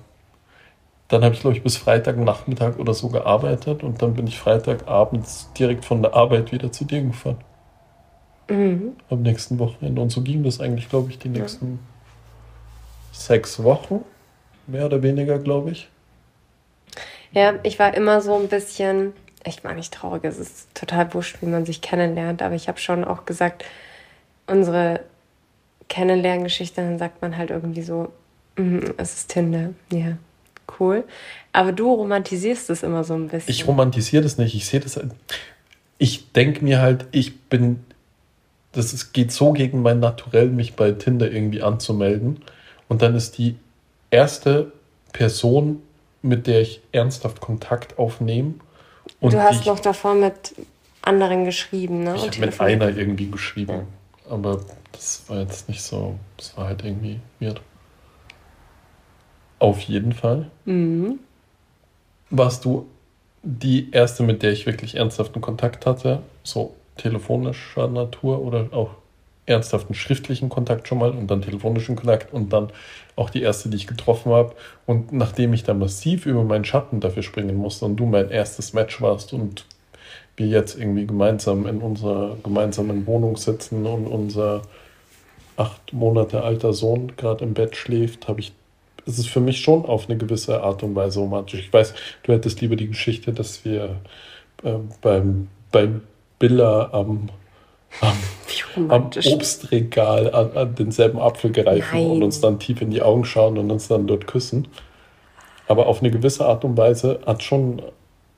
dann habe ich, glaube ich, bis Freitagnachmittag oder so gearbeitet und dann bin ich Freitagabends direkt von der Arbeit wieder zu dir gefahren. Mhm. Am nächsten Wochenende. Und so ging das eigentlich, glaube ich, die nächsten sechs Wochen. Mehr oder weniger, glaube ich. Ja, ich war immer so ein bisschen, ich war nicht traurig, es ist total wurscht, wie man sich kennenlernt, aber ich habe schon auch gesagt, unsere Kennenlerngeschichte, dann sagt man halt irgendwie so, "Mhm, es ist Tinder, ja, cool. Aber du romantisierst es immer so ein bisschen. Ich romantisiere das nicht. Ich sehe das. halt- Ich denke mir halt, ich bin. Das ist, geht so gegen mein Naturell, mich bei Tinder irgendwie anzumelden. Und dann ist die erste Person, mit der ich ernsthaft Kontakt aufnehme. Und du hast ich, noch davor mit anderen geschrieben, ne? Ich habe mit einer irgendwie geschrieben. Aber das war jetzt nicht so. Das war halt irgendwie weird. Auf jeden Fall. Mhm. Warst du die erste, mit der ich wirklich ernsthaften Kontakt hatte? So telefonischer Natur oder auch ernsthaften schriftlichen Kontakt schon mal und dann telefonischen Kontakt und dann auch die erste, die ich getroffen habe. Und nachdem ich dann massiv über meinen Schatten dafür springen musste und du mein erstes Match warst und wir jetzt irgendwie gemeinsam in unserer gemeinsamen Wohnung sitzen und unser acht Monate alter Sohn gerade im Bett schläft, habe ich es ist für mich schon auf eine gewisse Art und Weise romantisch. Ich weiß, du hättest lieber die Geschichte, dass wir äh, beim, beim Billa am, am, am. Obstregal an, an denselben Apfel greifen Nein. und uns dann tief in die Augen schauen und uns dann dort küssen. Aber auf eine gewisse Art und Weise hat schon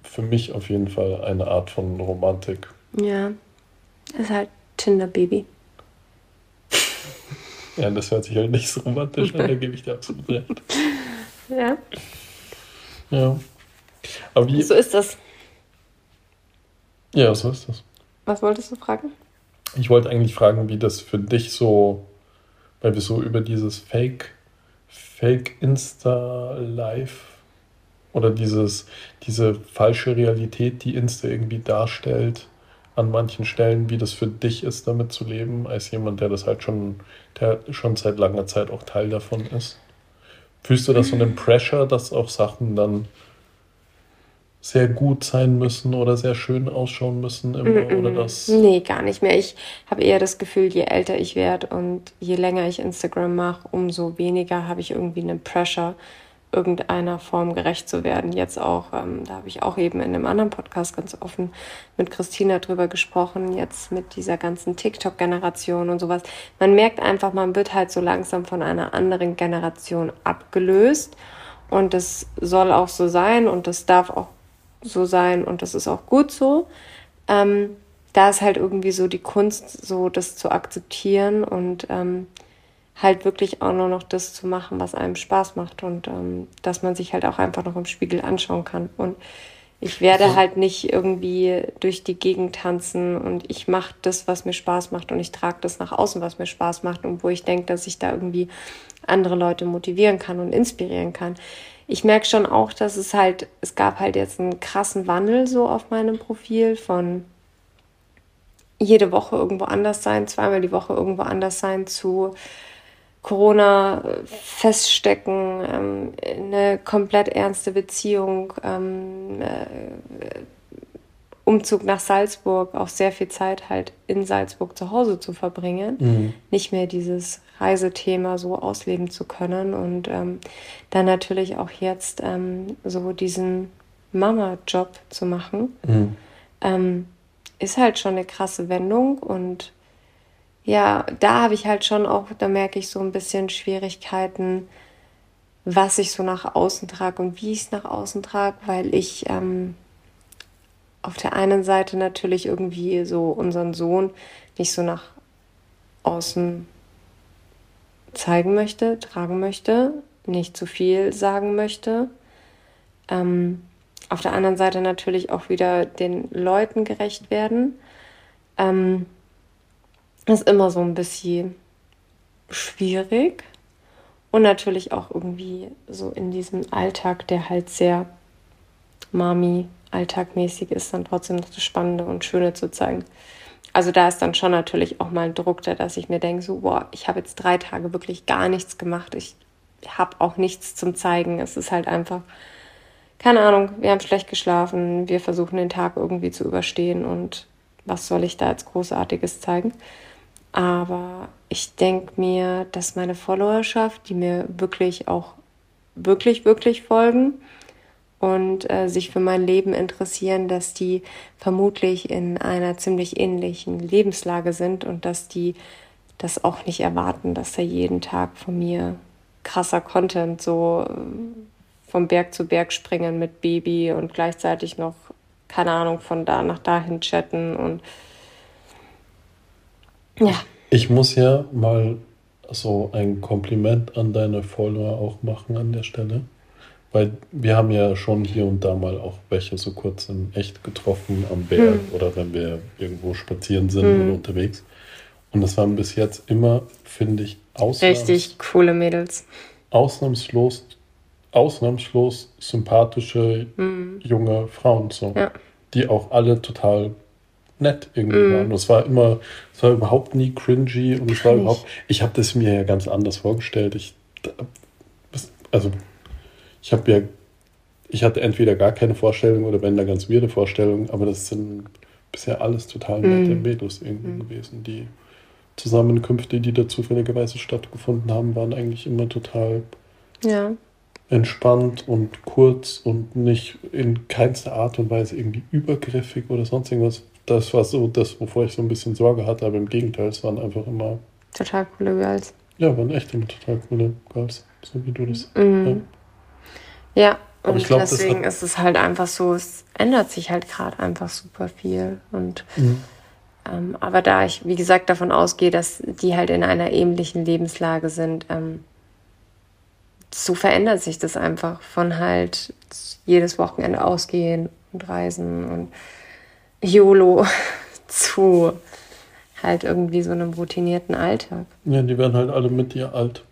für mich auf jeden Fall eine Art von Romantik. Ja, ist halt Tinder-Baby. Ja, das hört sich halt nicht so romantisch an, da gebe ich dir absolut recht. Ja, Ja. Aber wie, so ist das. ja, so ist das. Was wolltest du fragen? Ich wollte eigentlich fragen, wie das für dich so, weil wir so über dieses Fake, Fake Insta Live oder dieses, diese falsche Realität, die Insta irgendwie darstellt, an manchen Stellen, wie das für dich ist, damit zu leben, als jemand, der das halt schon, der schon seit langer Zeit auch Teil davon ist. Fühlst du da so einen Pressure, dass auch Sachen dann sehr gut sein müssen oder sehr schön ausschauen müssen immer? Oder das. Nee, gar nicht mehr. Ich habe eher das Gefühl, je älter ich werde und je länger ich Instagram mache, umso weniger habe ich irgendwie einen Pressure, irgendeiner Form gerecht zu werden. Jetzt auch, ähm, da habe ich auch eben in einem anderen Podcast ganz offen mit Christina drüber gesprochen, jetzt mit dieser ganzen TikTok-Generation und sowas. Man merkt einfach, man wird halt so langsam von einer anderen Generation abgelöst. Und das soll auch so sein und das darf auch so sein und das ist auch gut so. Ähm, da ist halt irgendwie so die Kunst, so das zu akzeptieren und ähm, halt wirklich auch nur noch das zu machen, was einem Spaß macht und ähm, dass man sich halt auch einfach noch im Spiegel anschauen kann. Und ich werde halt nicht irgendwie durch die Gegend tanzen und ich mache das, was mir Spaß macht und ich trage das nach außen, was mir Spaß macht und wo ich denke, dass ich da irgendwie andere Leute motivieren kann und inspirieren kann. Ich merke schon auch, dass es halt, es gab halt jetzt einen krassen Wandel so auf meinem Profil von jede Woche irgendwo anders sein, zweimal die Woche irgendwo anders sein, zu Corona feststecken, ähm, eine komplett ernste Beziehung, ähm, äh, Umzug nach Salzburg, auch sehr viel Zeit halt in Salzburg zu Hause zu verbringen, mhm. nicht mehr dieses Reisethema so ausleben zu können und ähm, dann natürlich auch jetzt ähm, so diesen Mama-Job zu machen, mhm. ähm, ist halt schon eine krasse Wendung und ja, da habe ich halt schon auch, da merke ich so ein bisschen Schwierigkeiten, was ich so nach außen trage und wie ich es nach außen trage, weil ich ähm, auf der einen Seite natürlich irgendwie so unseren Sohn nicht so nach außen zeigen möchte, tragen möchte, nicht zu viel sagen möchte. Ähm, auf der anderen Seite natürlich auch wieder den Leuten gerecht werden. Ähm, ist immer so ein bisschen schwierig. Und natürlich auch irgendwie so in diesem Alltag, der halt sehr Mami alltagmäßig ist, dann trotzdem noch das Spannende und Schöne zu zeigen. Also da ist dann schon natürlich auch mal ein Druck da, dass ich mir denke, so, boah, ich habe jetzt drei Tage wirklich gar nichts gemacht. Ich habe auch nichts zum Zeigen. Es ist halt einfach, keine Ahnung, wir haben schlecht geschlafen, wir versuchen den Tag irgendwie zu überstehen und was soll ich da als Großartiges zeigen? Aber ich denke mir, dass meine Followerschaft, die mir wirklich auch wirklich, wirklich folgen, und äh, sich für mein Leben interessieren, dass die vermutlich in einer ziemlich ähnlichen Lebenslage sind und dass die das auch nicht erwarten, dass da jeden Tag von mir krasser Content so äh, vom Berg zu Berg springen mit Baby und gleichzeitig noch, keine Ahnung, von da nach dahin chatten und ja. Ich muss ja mal so ein Kompliment an deine Follower auch machen an der Stelle. Weil wir haben ja schon hier und da mal auch welche so kurz in echt getroffen am Berg hm. oder wenn wir irgendwo spazieren sind hm. oder unterwegs. Und das waren bis jetzt immer, finde ich, ausnahms richtig coole Mädels. Ausnahmslos, ausnahmslos sympathische hm. junge Frauen so, ja. die auch alle total nett irgendwie mm. waren. Es war immer, es war überhaupt nie cringy und es war überhaupt, ich habe das mir ja ganz anders vorgestellt. Ich, also ich habe ja, ich hatte entweder gar keine Vorstellung oder wenn da ganz weirde Vorstellungen, aber das sind bisher alles total nette mm. Mädels irgendwie mm. gewesen. Die Zusammenkünfte, die da zufälligerweise stattgefunden haben, waren eigentlich immer total ja. entspannt und kurz und nicht in keinster Art und Weise irgendwie übergriffig oder sonst irgendwas. Das war so das, wovor ich so ein bisschen Sorge hatte, aber im Gegenteil, es waren einfach immer. Total coole Girls. Ja, waren echt immer total coole Girls, so wie du das. Mm. Ja. Ja, und ich glaub, deswegen ist es halt einfach so, es ändert sich halt gerade einfach super viel. Und mhm. ähm, aber da ich, wie gesagt, davon ausgehe, dass die halt in einer ähnlichen Lebenslage sind, ähm, so verändert sich das einfach von halt jedes Wochenende ausgehen und reisen und YOLO zu halt irgendwie so einem routinierten Alltag. Ja, die werden halt alle mit dir alt.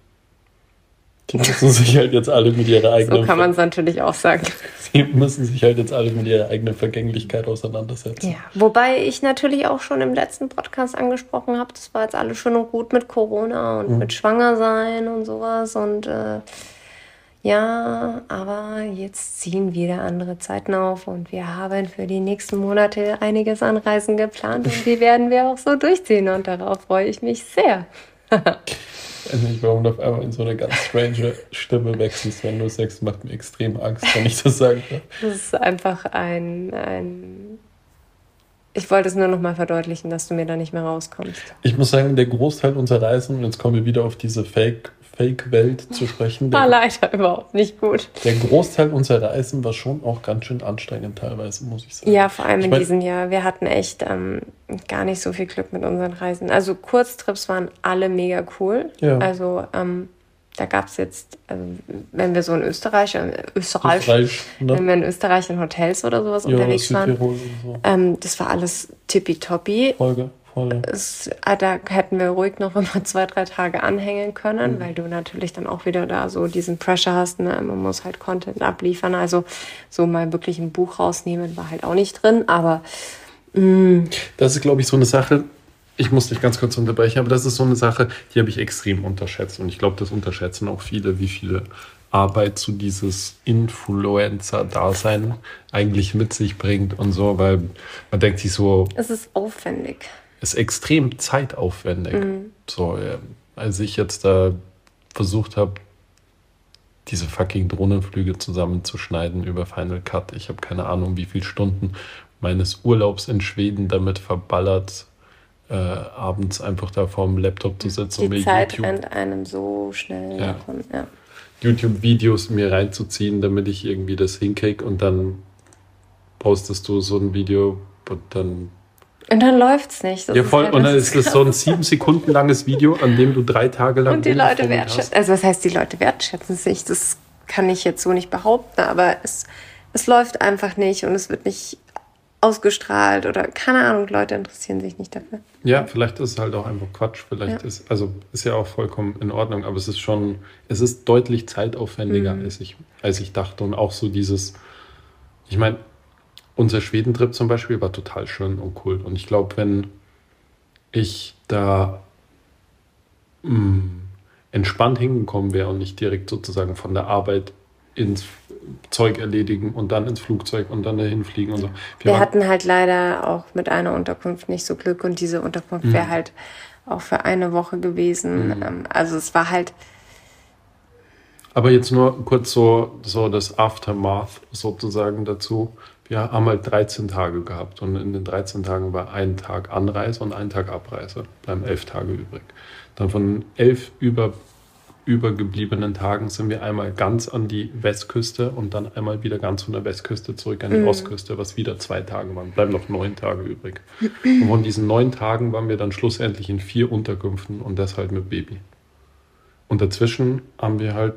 Die müssen sich halt jetzt alle mit ihrer eigenen. So kann man es natürlich auch sagen. Sie müssen sich halt jetzt alle mit ihrer eigenen Vergänglichkeit auseinandersetzen. Ja, wobei ich natürlich auch schon im letzten Podcast angesprochen habe, das war jetzt alles schön und gut mit Corona und mhm. mit Schwangersein und sowas. Und äh, ja, aber jetzt ziehen wieder andere Zeiten auf und wir haben für die nächsten Monate einiges an Reisen geplant und die werden wir auch so durchziehen und darauf freue ich mich sehr. weiß nicht, warum du auf einmal in so eine ganz strange Stimme wechselst, wenn du sagst, macht mir extrem Angst, wenn ich das darf. Das ist einfach ein, ein ich wollte es nur noch mal verdeutlichen, dass du mir da nicht mehr rauskommst. Ich muss sagen, der Großteil unserer Reisen, und jetzt kommen wir wieder auf diese Fake Fake-Welt zu sprechen. War leider überhaupt nicht gut. Der Großteil unserer Reisen war schon auch ganz schön anstrengend teilweise, muss ich sagen. Ja, vor allem ich in diesem Jahr. Wir hatten echt ähm, gar nicht so viel Glück mit unseren Reisen. Also Kurztrips waren alle mega cool. Ja. Also ähm, da gab es jetzt, also, wenn wir so in Österreich, äh, Österreich, Österreich ne? wenn wir in Österreich in Hotels oder sowas ja, unterwegs waren, so. ähm, das war alles tippitoppi. Folge. Es, ah, da hätten wir ruhig noch immer zwei, drei Tage anhängen können, mhm. weil du natürlich dann auch wieder da so diesen Pressure hast. Ne? Man muss halt Content abliefern. Also so mal wirklich ein Buch rausnehmen war halt auch nicht drin. Aber Mm. Das ist, glaube ich, so eine Sache, ich muss dich ganz kurz unterbrechen, aber das ist so eine Sache, die habe ich extrem unterschätzt. Und ich glaube, das unterschätzen auch viele, wie viele Arbeit zu dieses Influencer-Dasein eigentlich mit sich bringt und so, weil man denkt sich so. Es ist aufwendig. Ist extrem zeitaufwendig. Mhm. So, als ich jetzt da versucht habe, diese fucking Drohnenflüge zusammenzuschneiden über Final Cut. Ich habe keine Ahnung, wie viele Stunden meines Urlaubs in Schweden damit verballert, äh, abends einfach da vorm Laptop zu sitzen. Die und mir Zeit YouTube, rennt einem so schnell ja. davon. Ja. YouTube-Videos mir reinzuziehen, damit ich irgendwie das hinkriege und dann postest du so ein Video und dann. Und dann läuft es nicht. Das ja, voll. Halt und dann ist das so ein sieben Sekunden langes Video, an dem du drei Tage lang. Und die Leute wertschätzen. Also, was heißt, die Leute wertschätzen sich? Das kann ich jetzt so nicht behaupten, aber es, es läuft einfach nicht und es wird nicht ausgestrahlt oder keine Ahnung, Leute interessieren sich nicht dafür. Ja, vielleicht ist es halt auch einfach Quatsch. Vielleicht ja. ist, also ist ja auch vollkommen in Ordnung, aber es ist schon, es ist deutlich zeitaufwendiger, mhm. als, ich, als ich dachte. Und auch so dieses, ich meine, unser Schwedentrip zum Beispiel war total schön und cool. Und ich glaube, wenn ich da mh, mm, entspannt hingekommen wäre und nicht direkt sozusagen von der Arbeit ins Zeug erledigen und dann ins Flugzeug und dann dahin fliegen und so. Wir, Wir hatten halt leider auch mit einer Unterkunft nicht so Glück und diese Unterkunft mhm. wäre halt auch für eine Woche gewesen. Mhm. Ähm, also es war halt. Aber jetzt nur kurz so, so das Aftermath sozusagen dazu. Wir haben halt 13 Tage gehabt und in den 13 Tagen war ein Tag Anreise und ein Tag Abreise. Bleiben elf Tage übrig. Dann von elf über übergebliebenen Tagen sind wir einmal ganz an die Westküste und dann einmal wieder ganz von der Westküste zurück an die mhm. Ostküste, was wieder zwei Tage waren. Bleiben noch neun Tage übrig. Und von diesen neun Tagen waren wir dann schlussendlich in vier Unterkünften und deshalb mit Baby. Und dazwischen haben wir halt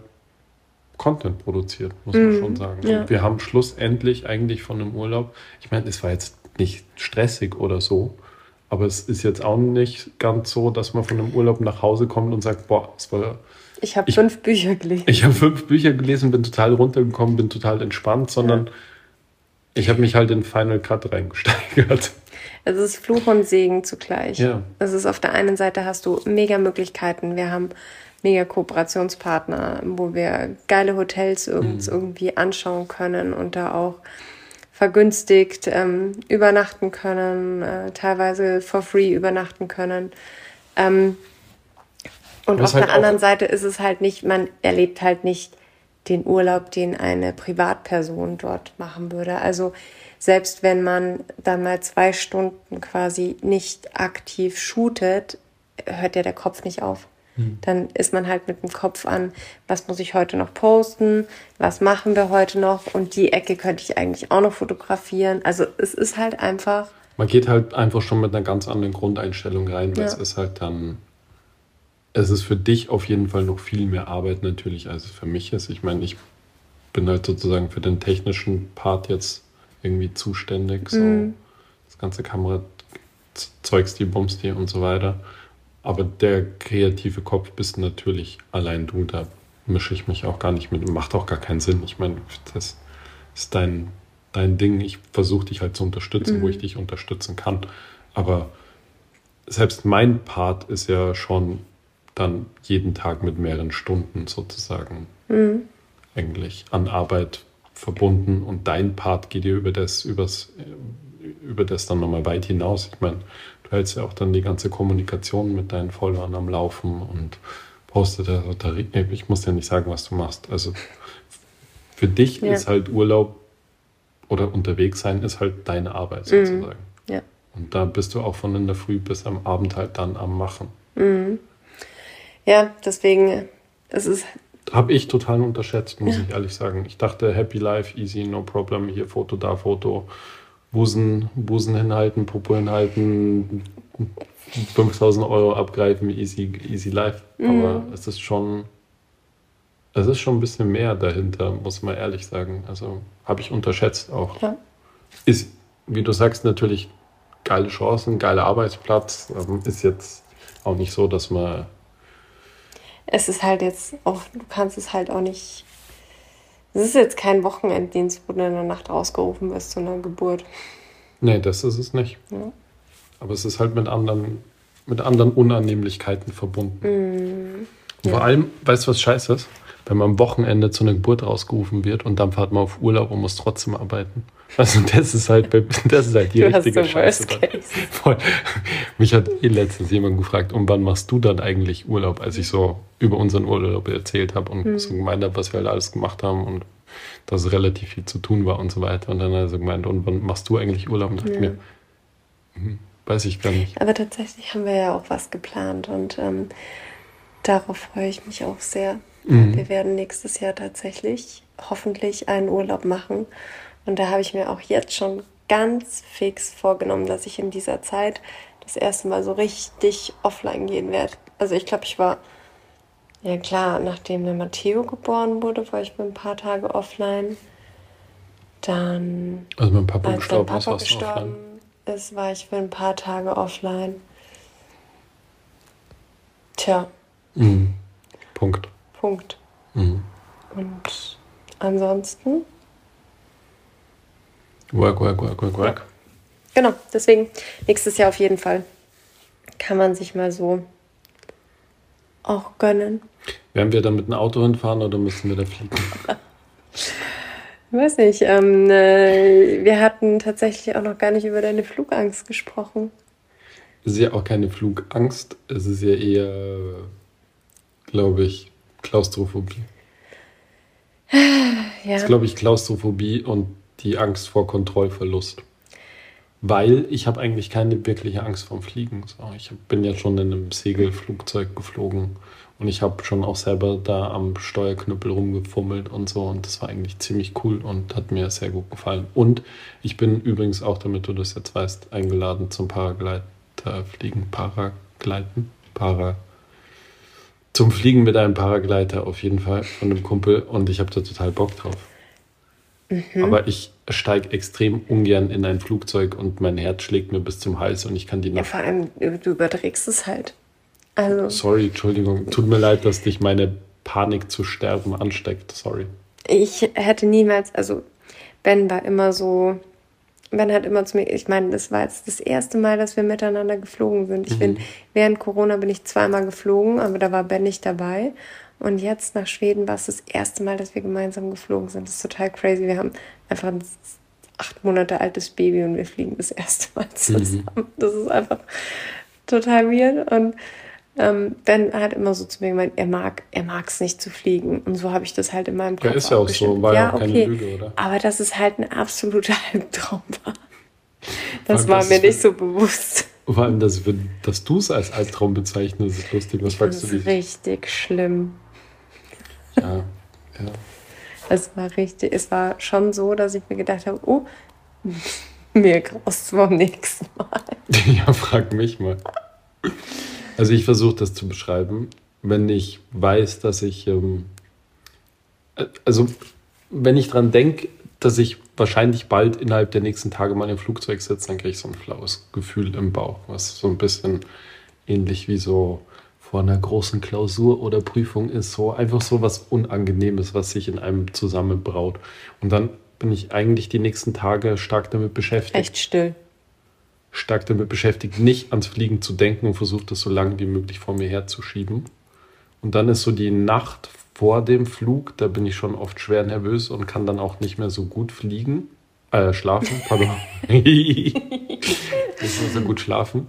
Content produziert, muss man mhm. schon sagen. Ja. wir haben schlussendlich eigentlich von einem Urlaub, ich meine, es war jetzt nicht stressig oder so, aber es ist jetzt auch nicht ganz so, dass man von einem Urlaub nach Hause kommt und sagt, boah, es war ich habe fünf Bücher gelesen. Ich habe fünf Bücher gelesen, bin total runtergekommen, bin total entspannt, sondern ja. ich habe mich halt in Final Cut reingesteigert. Es ist Fluch und Segen zugleich. Ja. Es ist auf der einen Seite hast du mega Möglichkeiten. Wir haben mega Kooperationspartner, wo wir geile Hotels uns mhm. irgendwie anschauen können und da auch vergünstigt ähm, übernachten können, äh, teilweise for free übernachten können. Ähm, und auf halt der anderen Seite ist es halt nicht, man erlebt halt nicht den Urlaub, den eine Privatperson dort machen würde. Also selbst wenn man dann mal zwei Stunden quasi nicht aktiv shootet, hört ja der Kopf nicht auf. Hm. Dann ist man halt mit dem Kopf an, was muss ich heute noch posten, was machen wir heute noch und die Ecke könnte ich eigentlich auch noch fotografieren. Also es ist halt einfach. Man geht halt einfach schon mit einer ganz anderen Grundeinstellung rein, weil ja. es ist halt dann es ist für dich auf jeden Fall noch viel mehr Arbeit natürlich, als es für mich ist. Ich meine, ich bin halt sozusagen für den technischen Part jetzt irgendwie zuständig. So mhm. das ganze Kamera, Zeugs, die Bums die und so weiter. Aber der kreative Kopf bist natürlich allein du. Da mische ich mich auch gar nicht mit. Macht auch gar keinen Sinn. Ich meine, das ist dein, dein Ding. Ich versuche dich halt zu unterstützen, mhm. wo ich dich unterstützen kann. Aber selbst mein Part ist ja schon dann jeden Tag mit mehreren Stunden sozusagen mhm. eigentlich an Arbeit verbunden und dein Part geht dir über das, übers, über das dann nochmal weit hinaus. Ich meine, du hältst ja auch dann die ganze Kommunikation mit deinen Followern am Laufen und postet da, ich muss ja nicht sagen, was du machst. Also für dich ja. ist halt Urlaub oder unterwegs sein ist halt deine Arbeit mhm. sozusagen. Mhm. Ja. Und da bist du auch von in der Früh bis am Abend halt dann am Machen. Mhm. Ja, deswegen es ist habe ich total unterschätzt, muss ich ehrlich sagen. Ich dachte, Happy Life, easy, no problem, hier Foto, da Foto, Busen, Busen hinhalten, Popo hinhalten, 5000 Euro abgreifen, easy, easy life. Mhm. Aber es ist schon, es ist schon ein bisschen mehr dahinter, muss man ehrlich sagen. Also habe ich unterschätzt auch. Ja. Ist, wie du sagst, natürlich geile Chancen, geiler Arbeitsplatz. Ähm, ist jetzt auch nicht so, dass man es ist halt jetzt auch, du kannst es halt auch nicht. Es ist jetzt kein Wochenenddienst, wo du in der Nacht rausgerufen wirst zu einer Geburt. Nee, das ist es nicht. Ja. Aber es ist halt mit anderen, mit anderen Unannehmlichkeiten verbunden. Mhm. Ja. Vor allem, weißt du, was scheiße ist? Wenn man am Wochenende zu einer Geburt rausgerufen wird und dann fahrt man auf Urlaub und muss trotzdem arbeiten. Also das ist halt, das ist halt die du richtige hast Scheiße. Voll. Mich hat eh letztens jemand gefragt, und wann machst du dann eigentlich Urlaub, als ich so über unseren Urlaub erzählt habe und mhm. so gemeint habe, was wir halt alles gemacht haben und dass relativ viel zu tun war und so weiter. Und dann hat er so gemeint, und wann machst du eigentlich Urlaub? Und dachte ja. mir, hm, weiß ich gar nicht. Aber tatsächlich haben wir ja auch was geplant und ähm, darauf freue ich mich auch sehr. Mhm. Wir werden nächstes Jahr tatsächlich hoffentlich einen Urlaub machen. Und da habe ich mir auch jetzt schon ganz fix vorgenommen, dass ich in dieser Zeit das erste Mal so richtig offline gehen werde. Also ich glaube, ich war ja klar, nachdem der Matteo geboren wurde, war ich für ein paar Tage offline. Dann. Also mein Papa als gestorben Papa ist, gestorben ist, war ich für ein paar Tage offline. Tja. Mhm. Punkt. Punkt. Mhm. Und ansonsten. Work, work, work, work, work. Genau, deswegen nächstes Jahr auf jeden Fall kann man sich mal so auch gönnen. Werden wir dann mit einem Auto hinfahren oder müssen wir da fliegen? Ich weiß nicht. Ähm, äh, wir hatten tatsächlich auch noch gar nicht über deine Flugangst gesprochen. Es ist ja auch keine Flugangst. Es ist ja eher, glaube ich, Klaustrophobie. Ja. Es ist, glaube ich, Klaustrophobie und die Angst vor Kontrollverlust. Weil ich habe eigentlich keine wirkliche Angst vorm Fliegen. So, ich bin ja schon in einem Segelflugzeug geflogen und ich habe schon auch selber da am Steuerknüppel rumgefummelt und so und das war eigentlich ziemlich cool und hat mir sehr gut gefallen. Und ich bin übrigens auch, damit du das jetzt weißt, eingeladen zum Paragleiterfliegen, Paragleiten, Para zum Fliegen mit einem Paragleiter auf jeden Fall von einem Kumpel und ich habe da total Bock drauf. Mhm. Aber ich steige extrem ungern in ein Flugzeug und mein Herz schlägt mir bis zum Hals und ich kann die Nacht. Ja, vor allem, du überträgst es halt. Also. Sorry, Entschuldigung. Tut mir leid, dass dich meine Panik zu sterben ansteckt. Sorry. Ich hätte niemals, also Ben war immer so, Ben hat immer zu mir, ich meine, das war jetzt das erste Mal, dass wir miteinander geflogen sind. Ich mhm. bin, während Corona bin ich zweimal geflogen, aber da war Ben nicht dabei. Und jetzt nach Schweden war es das erste Mal, dass wir gemeinsam geflogen sind. Das ist total crazy. Wir haben einfach ein acht Monate altes Baby und wir fliegen das erste Mal mhm. zusammen. Mhm. Das ist einfach total weird. Und ähm, Ben hat immer so zu mir gemeint, er mag er es nicht zu fliegen. Und so habe ich das halt in meinem Kopf Ja, ist ja auch so, war ja auch keine okay. Lüge, oder? Aber dass es halt ein absoluter Albtraum war. Das war das mir nicht so bewusst. Vor allem, dass, dass du es als Albtraum bezeichnest, ist lustig. Was fragst du dich? Das ist richtig schlimm. Ja, ja. Es war richtig, es war schon so, dass ich mir gedacht habe, oh, mir graust vom nächsten Mal. ja, frag mich mal. Also ich versuche das zu beschreiben, wenn ich weiß, dass ich, ähm, äh, also wenn ich dran denke, dass ich wahrscheinlich bald innerhalb der nächsten Tage mal im Flugzeug sitze, dann kriege ich so ein flaues Gefühl im Bauch, was so ein bisschen ähnlich wie so vor einer großen Klausur oder Prüfung ist, so einfach so was Unangenehmes, was sich in einem zusammenbraut. Und dann bin ich eigentlich die nächsten Tage stark damit beschäftigt. Echt still. Stark damit beschäftigt, nicht ans Fliegen zu denken und versucht das so lange wie möglich vor mir herzuschieben. Und dann ist so die Nacht vor dem Flug, da bin ich schon oft schwer nervös und kann dann auch nicht mehr so gut fliegen. Äh, schlafen, pardon. ich muss so gut schlafen.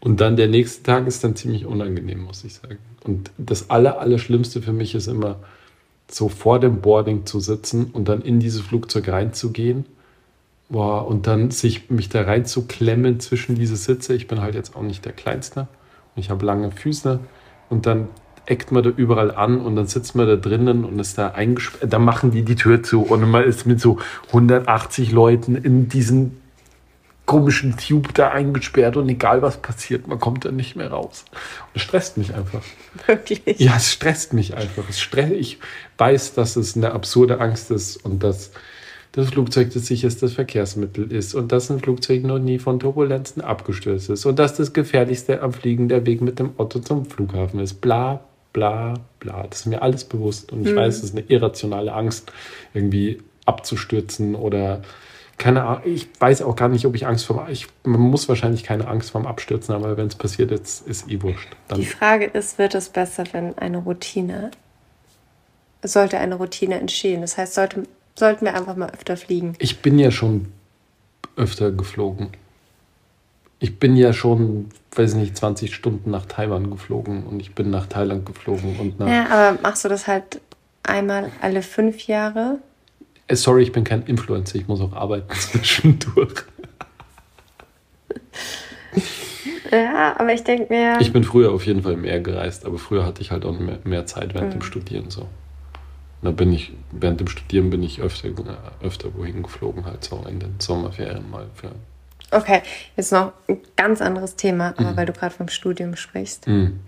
Und dann der nächste Tag ist dann ziemlich unangenehm, muss ich sagen. Und das Aller, Allerschlimmste für mich ist immer, so vor dem Boarding zu sitzen und dann in dieses Flugzeug reinzugehen. Boah, und dann sich mich da reinzuklemmen zwischen diese Sitze. Ich bin halt jetzt auch nicht der Kleinste. Und ich habe lange Füße. Und dann eckt man da überall an und dann sitzt man da drinnen und ist da eingesperrt. Da machen die die Tür zu und man ist mit so 180 Leuten in diesen komischen Tube da eingesperrt und egal was passiert, man kommt dann nicht mehr raus. Und es stresst mich einfach. Wirklich? Ja, es stresst mich einfach. Es stresst, ich weiß, dass es eine absurde Angst ist und dass das Flugzeug das sicherste Verkehrsmittel ist und dass ein Flugzeug noch nie von Turbulenzen abgestürzt ist und dass das gefährlichste am Fliegen der Weg mit dem Auto zum Flughafen ist. Bla, bla, bla. Das ist mir alles bewusst und ich mhm. weiß, es ist eine irrationale Angst, irgendwie abzustürzen oder keine Ahnung, ich weiß auch gar nicht, ob ich Angst vor. Ich, man muss wahrscheinlich keine Angst vorm Abstürzen haben, aber wenn es passiert, jetzt ist eh wurscht. Dann Die Frage ist, wird es besser, wenn eine Routine, sollte eine Routine entstehen? Das heißt, sollte, sollten wir einfach mal öfter fliegen? Ich bin ja schon öfter geflogen. Ich bin ja schon, weiß nicht, 20 Stunden nach Taiwan geflogen und ich bin nach Thailand geflogen und nach. Ja, aber machst du das halt einmal alle fünf Jahre? Äh, sorry, ich bin kein Influencer, ich muss auch arbeiten zwischendurch. Ja, aber ich denke mir. Ich bin früher auf jeden Fall mehr gereist, aber früher hatte ich halt auch mehr, mehr Zeit während mhm. dem Studieren so. Da bin ich, während dem Studieren bin ich öfter, öfter wohin geflogen, halt so in den Sommerferien mal für. Okay, jetzt noch ein ganz anderes Thema, aber mhm. weil du gerade vom Studium sprichst. Mhm.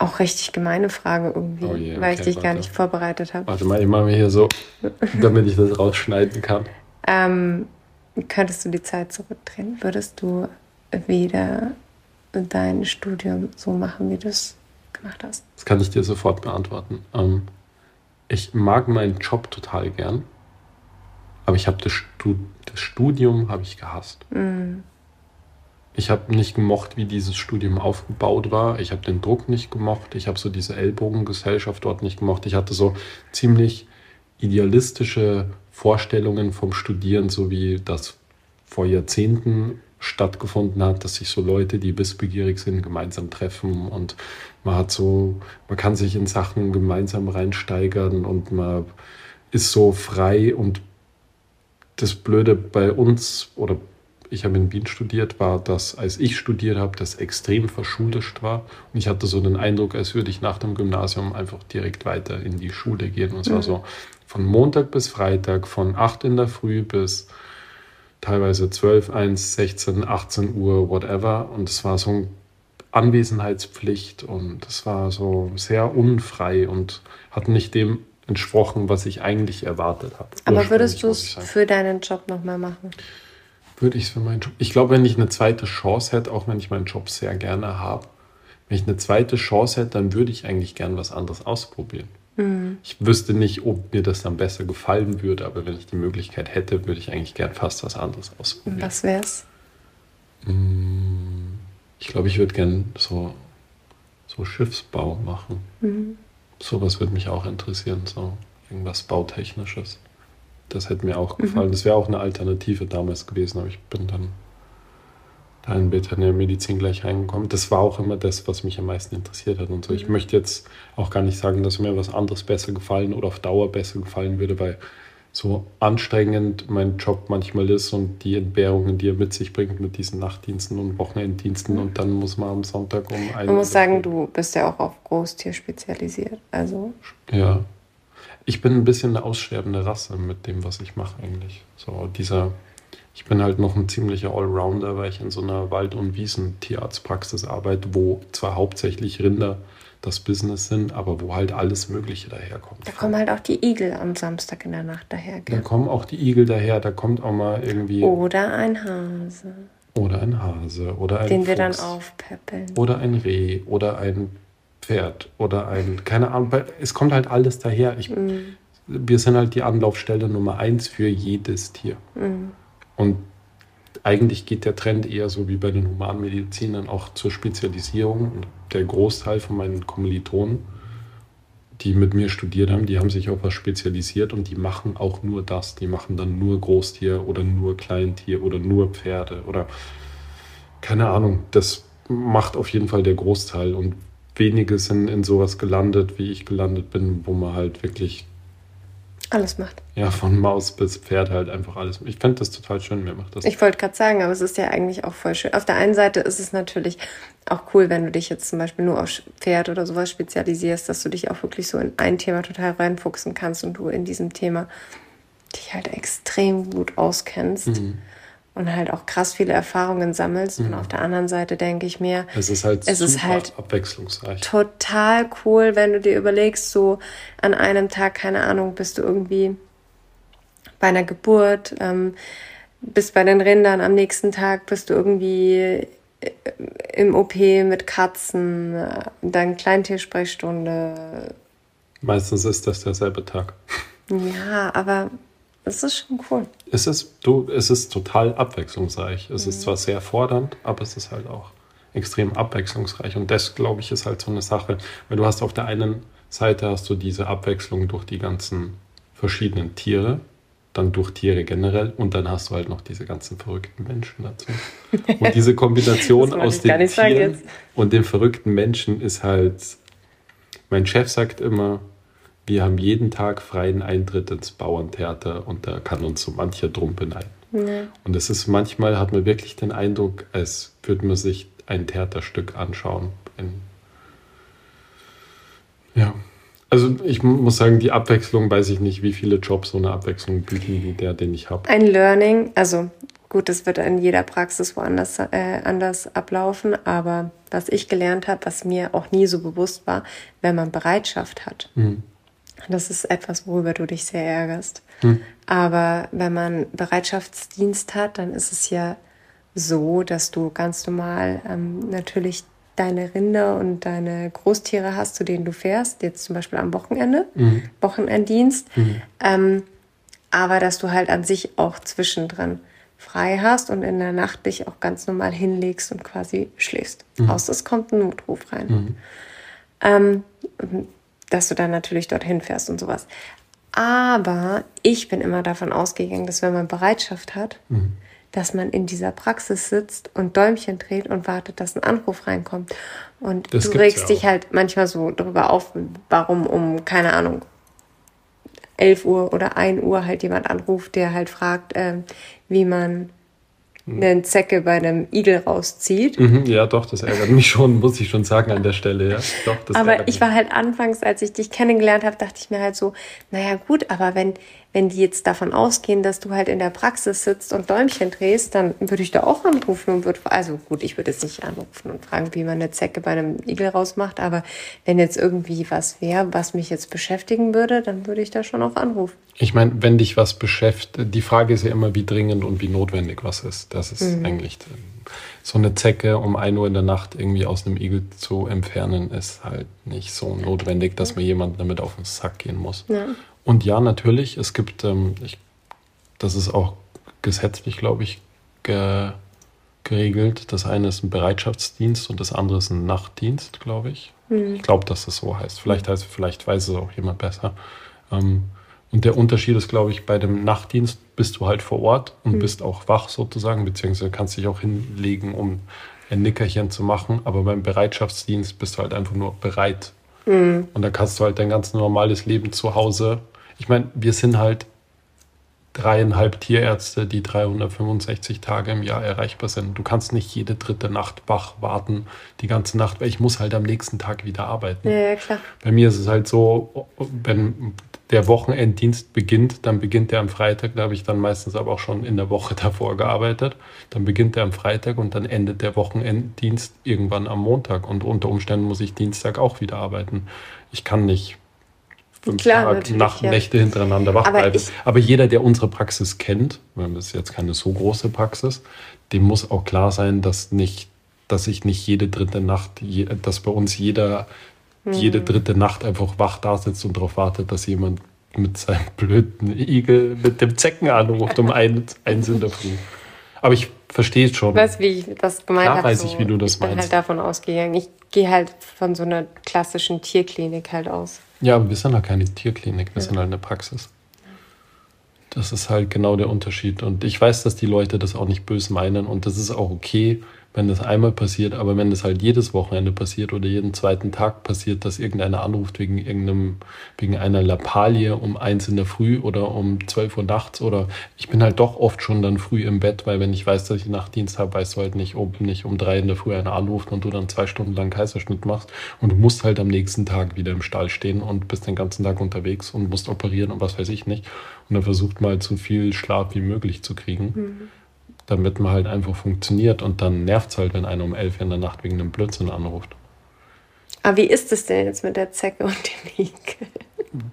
Auch richtig gemeine Frage irgendwie, oh je, okay, weil ich dich warte. gar nicht vorbereitet habe. Warte mal, ich mache mir hier so, damit ich das rausschneiden kann. Ähm, könntest du die Zeit zurückdrehen? Würdest du wieder dein Studium so machen, wie du es gemacht hast? Das kann ich dir sofort beantworten. Ähm, ich mag meinen Job total gern, aber ich habe das, Stud das Studium habe ich gehasst. Mm. Ich habe nicht gemocht, wie dieses Studium aufgebaut war. Ich habe den Druck nicht gemocht. Ich habe so diese Ellbogengesellschaft dort nicht gemocht. Ich hatte so ziemlich idealistische Vorstellungen vom Studieren, so wie das vor Jahrzehnten stattgefunden hat, dass sich so Leute, die wissbegierig sind, gemeinsam treffen und man hat so, man kann sich in Sachen gemeinsam reinsteigern und man ist so frei und das Blöde bei uns oder ich habe in Wien studiert, war, dass als ich studiert habe, das extrem verschulischt war. Und ich hatte so den Eindruck, als würde ich nach dem Gymnasium einfach direkt weiter in die Schule gehen. Und zwar mhm. so von Montag bis Freitag, von 8 in der Früh bis teilweise 12, 1, 16, 18 Uhr, whatever. Und es war so eine Anwesenheitspflicht und es war so sehr unfrei und hat nicht dem entsprochen, was ich eigentlich erwartet habe. Aber würdest du es für deinen Job nochmal machen? würde ich es für meinen Job. Ich glaube, wenn ich eine zweite Chance hätte, auch wenn ich meinen Job sehr gerne habe, wenn ich eine zweite Chance hätte, dann würde ich eigentlich gern was anderes ausprobieren. Mhm. Ich wüsste nicht, ob mir das dann besser gefallen würde, aber wenn ich die Möglichkeit hätte, würde ich eigentlich gern fast was anderes ausprobieren. Was wär's? Mm, ich glaube, ich würde gern so, so Schiffsbau machen. Mhm. Sowas würde mich auch interessieren, so irgendwas Bautechnisches. Das hätte mir auch gefallen. Mhm. Das wäre auch eine Alternative damals gewesen, aber ich bin dann in Veterinärmedizin gleich reingekommen. Das war auch immer das, was mich am meisten interessiert hat und so. Mhm. Ich möchte jetzt auch gar nicht sagen, dass mir was anderes besser gefallen oder auf Dauer besser gefallen würde, weil so anstrengend mein Job manchmal ist und die Entbehrungen, die er mit sich bringt mit diesen Nachtdiensten und Wochenenddiensten mhm. und dann muss man am Sonntag um ein. Man muss sagen, du bist ja auch auf Großtier spezialisiert, also. Ja, ich bin ein bisschen eine aussterbende Rasse mit dem, was ich mache eigentlich. So dieser, ich bin halt noch ein ziemlicher Allrounder, weil ich in so einer Wald- und Wiesentierarztpraxis arbeite, wo zwar hauptsächlich Rinder das Business sind, aber wo halt alles Mögliche daherkommt. Da kommen halt auch die Igel am Samstag in der Nacht daher. Gell? Da kommen auch die Igel daher, da kommt auch mal irgendwie. Oder ein Hase. Oder ein Hase. Oder ein Den Fuchs. wir dann aufpäppeln. Oder ein Reh. Oder ein Pferd oder ein, keine Ahnung, es kommt halt alles daher. Ich, mhm. Wir sind halt die Anlaufstelle Nummer eins für jedes Tier. Mhm. Und eigentlich geht der Trend eher so wie bei den Humanmedizinern auch zur Spezialisierung. Der Großteil von meinen Kommilitonen, die mit mir studiert haben, die haben sich auf was spezialisiert und die machen auch nur das. Die machen dann nur Großtier oder nur Kleintier oder nur Pferde oder keine Ahnung. Das macht auf jeden Fall der Großteil. Und wenige sind in sowas gelandet, wie ich gelandet bin, wo man halt wirklich alles macht. Ja, von Maus bis Pferd halt einfach alles. Ich fände das total schön, mir macht das. Ich wollte gerade sagen, aber es ist ja eigentlich auch voll schön. Auf der einen Seite ist es natürlich auch cool, wenn du dich jetzt zum Beispiel nur auf Pferd oder sowas spezialisierst, dass du dich auch wirklich so in ein Thema total reinfuchsen kannst und du in diesem Thema dich halt extrem gut auskennst. Mhm und halt auch krass viele Erfahrungen sammelst. Mhm. Und auf der anderen Seite denke ich mir, es ist halt, es ist halt abwechslungsreich. Total cool, wenn du dir überlegst, so an einem Tag, keine Ahnung, bist du irgendwie bei einer Geburt, ähm, bist bei den Rindern, am nächsten Tag bist du irgendwie äh, im OP mit Katzen, äh, dann Kleintiersprechstunde. Meistens ist das derselbe Tag. Ja, aber Das ist schon cool. Es ist, du, es ist total abwechslungsreich. Es mhm. ist zwar sehr fordernd, aber es ist halt auch extrem abwechslungsreich. Und das, glaube ich, ist halt so eine Sache, weil du hast auf der einen Seite hast du diese Abwechslung durch die ganzen verschiedenen Tiere, dann durch Tiere generell und dann hast du halt noch diese ganzen verrückten Menschen dazu. Und diese Kombination aus den Tieren und den verrückten Menschen ist halt, mein Chef sagt immer, wir haben jeden Tag freien Eintritt ins Bauerntheater und da kann uns so mancher drum beneiden. Ja. Und es ist manchmal, hat man wirklich den Eindruck, als würde man sich ein Theaterstück anschauen. Ein, ja. Also ich muss sagen, die Abwechslung, weiß ich nicht, wie viele Jobs so eine Abwechslung bieten, wie der, den ich habe. Ein Learning, also gut, das wird in jeder Praxis woanders äh, anders ablaufen, aber was ich gelernt habe, was mir auch nie so bewusst war, wenn man Bereitschaft hat. Mhm. Das ist etwas, worüber du dich sehr ärgerst. Mhm. Aber wenn man Bereitschaftsdienst hat, dann ist es ja so, dass du ganz normal ähm, natürlich deine Rinder und deine Großtiere hast, zu denen du fährst, jetzt zum Beispiel am Wochenende, mhm. Wochenenddienst, mhm. Ähm, aber dass du halt an sich auch zwischendrin frei hast und in der Nacht dich auch ganz normal hinlegst und quasi schläfst. Mhm. Außer es kommt ein Notruf rein. Mhm. Ähm, dass du dann natürlich dorthin fährst und sowas. Aber ich bin immer davon ausgegangen, dass wenn man Bereitschaft hat, mhm dass man in dieser Praxis sitzt und Däumchen dreht und wartet, dass ein Anruf reinkommt. Und das du regst ja dich halt manchmal so darüber auf, warum um, keine Ahnung, 11 Uhr oder 1 Uhr halt jemand anruft, der halt fragt, äh, wie man eine Zecke bei einem Igel rauszieht. Mhm, ja, doch, das ärgert mich schon, muss ich schon sagen an der Stelle. Ja. Doch, aber ich war halt anfangs, als ich dich kennengelernt habe, dachte ich mir halt so, naja gut, aber wenn, wenn die jetzt davon ausgehen, dass du halt in der Praxis sitzt und Däumchen drehst, dann würde ich da auch anrufen und würde, also gut, ich würde jetzt nicht anrufen und fragen, wie man eine Zecke bei einem Igel rausmacht, aber wenn jetzt irgendwie was wäre, was mich jetzt beschäftigen würde, dann würde ich da schon auch anrufen. Ich meine, wenn dich was beschäftigt, die Frage ist ja immer, wie dringend und wie notwendig was ist. Das ist mhm. eigentlich so eine Zecke um 1 Uhr in der Nacht irgendwie aus einem Igel zu entfernen, ist halt nicht so notwendig, dass man jemanden damit auf den Sack gehen muss. Ja. Und ja, natürlich, es gibt, ähm, ich, das ist auch gesetzlich, glaube ich, ge, geregelt. Das eine ist ein Bereitschaftsdienst und das andere ist ein Nachtdienst, glaube ich. Mhm. Ich glaube, dass das so heißt. Vielleicht heißt, vielleicht weiß es auch jemand besser. Ähm, und der Unterschied ist, glaube ich, bei dem Nachtdienst bist du halt vor Ort und mhm. bist auch wach sozusagen, beziehungsweise kannst dich auch hinlegen, um ein Nickerchen zu machen. Aber beim Bereitschaftsdienst bist du halt einfach nur bereit. Mhm. Und da kannst du halt dein ganz normales Leben zu Hause ich meine, wir sind halt dreieinhalb Tierärzte, die 365 Tage im Jahr erreichbar sind. Du kannst nicht jede dritte Nacht wach warten, die ganze Nacht, weil ich muss halt am nächsten Tag wieder arbeiten. Ja, klar. Bei mir ist es halt so, wenn der Wochenenddienst beginnt, dann beginnt der am Freitag, da habe ich dann meistens aber auch schon in der Woche davor gearbeitet. Dann beginnt der am Freitag und dann endet der Wochenenddienst irgendwann am Montag und unter Umständen muss ich Dienstag auch wieder arbeiten. Ich kann nicht fünf Klar, Tage, Nacht, ja. Nächte hintereinander wach Aber, bleiben. Aber jeder, der unsere Praxis kennt, das ist jetzt keine so große Praxis, dem muss auch klar sein, dass nicht, dass ich nicht jede dritte Nacht, dass bei uns jeder hm. jede dritte Nacht einfach wach da sitzt und darauf wartet, dass jemand mit seinem blöden Igel mit dem Zecken anruft um eins, eins in der Früh. Aber ich verstehe es schon. Weißt wie ich das gemeint habe? weiß so, ich, wie du das ich meinst. Ich bin halt davon ausgegangen. Ich gehe halt von so einer klassischen Tierklinik halt aus. Ja, aber wir sind halt keine Tierklinik, wir ja. sind halt eine Praxis. Das ist halt genau der Unterschied. Und ich weiß, dass die Leute das auch nicht böse meinen und das ist auch okay wenn das einmal passiert, aber wenn das halt jedes Wochenende passiert oder jeden zweiten Tag passiert, dass irgendeiner anruft wegen irgendeinem, wegen einer Lappalie um eins in der Früh oder um zwölf Uhr nachts oder ich bin halt doch oft schon dann früh im Bett, weil wenn ich weiß, dass ich Nachtdienst habe, weißt du halt nicht, ob nicht um drei in der Früh einer anruft und du dann zwei Stunden lang Kaiserschnitt machst und du musst halt am nächsten Tag wieder im Stall stehen und bist den ganzen Tag unterwegs und musst operieren und was weiß ich nicht. Und dann versucht mal so viel Schlaf wie möglich zu kriegen. Mhm damit man halt einfach funktioniert. Und dann nervt es halt, wenn einer um elf in der Nacht wegen einem Blödsinn anruft. Aber wie ist es denn jetzt mit der Zecke und dem Igel?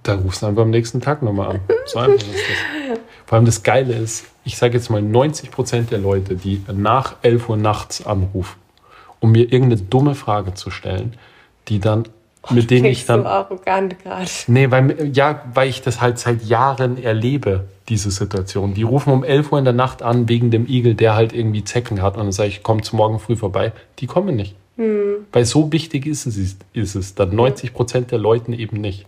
Da rufst du einfach am nächsten Tag nochmal an. So einfach ist das. Vor allem das Geile ist, ich sage jetzt mal 90 Prozent der Leute, die nach 11 Uhr nachts anrufen, um mir irgendeine dumme Frage zu stellen, die dann mit denen ich dann. so arrogant gerade. Nee, weil, ja, weil ich das halt seit Jahren erlebe, diese Situation. Die rufen um 11 Uhr in der Nacht an wegen dem Igel, der halt irgendwie Zecken hat. Und dann sage ich, kommt morgen früh vorbei. Die kommen nicht. Hm. Weil so wichtig ist es, ist es dann 90 Prozent der Leuten eben nicht.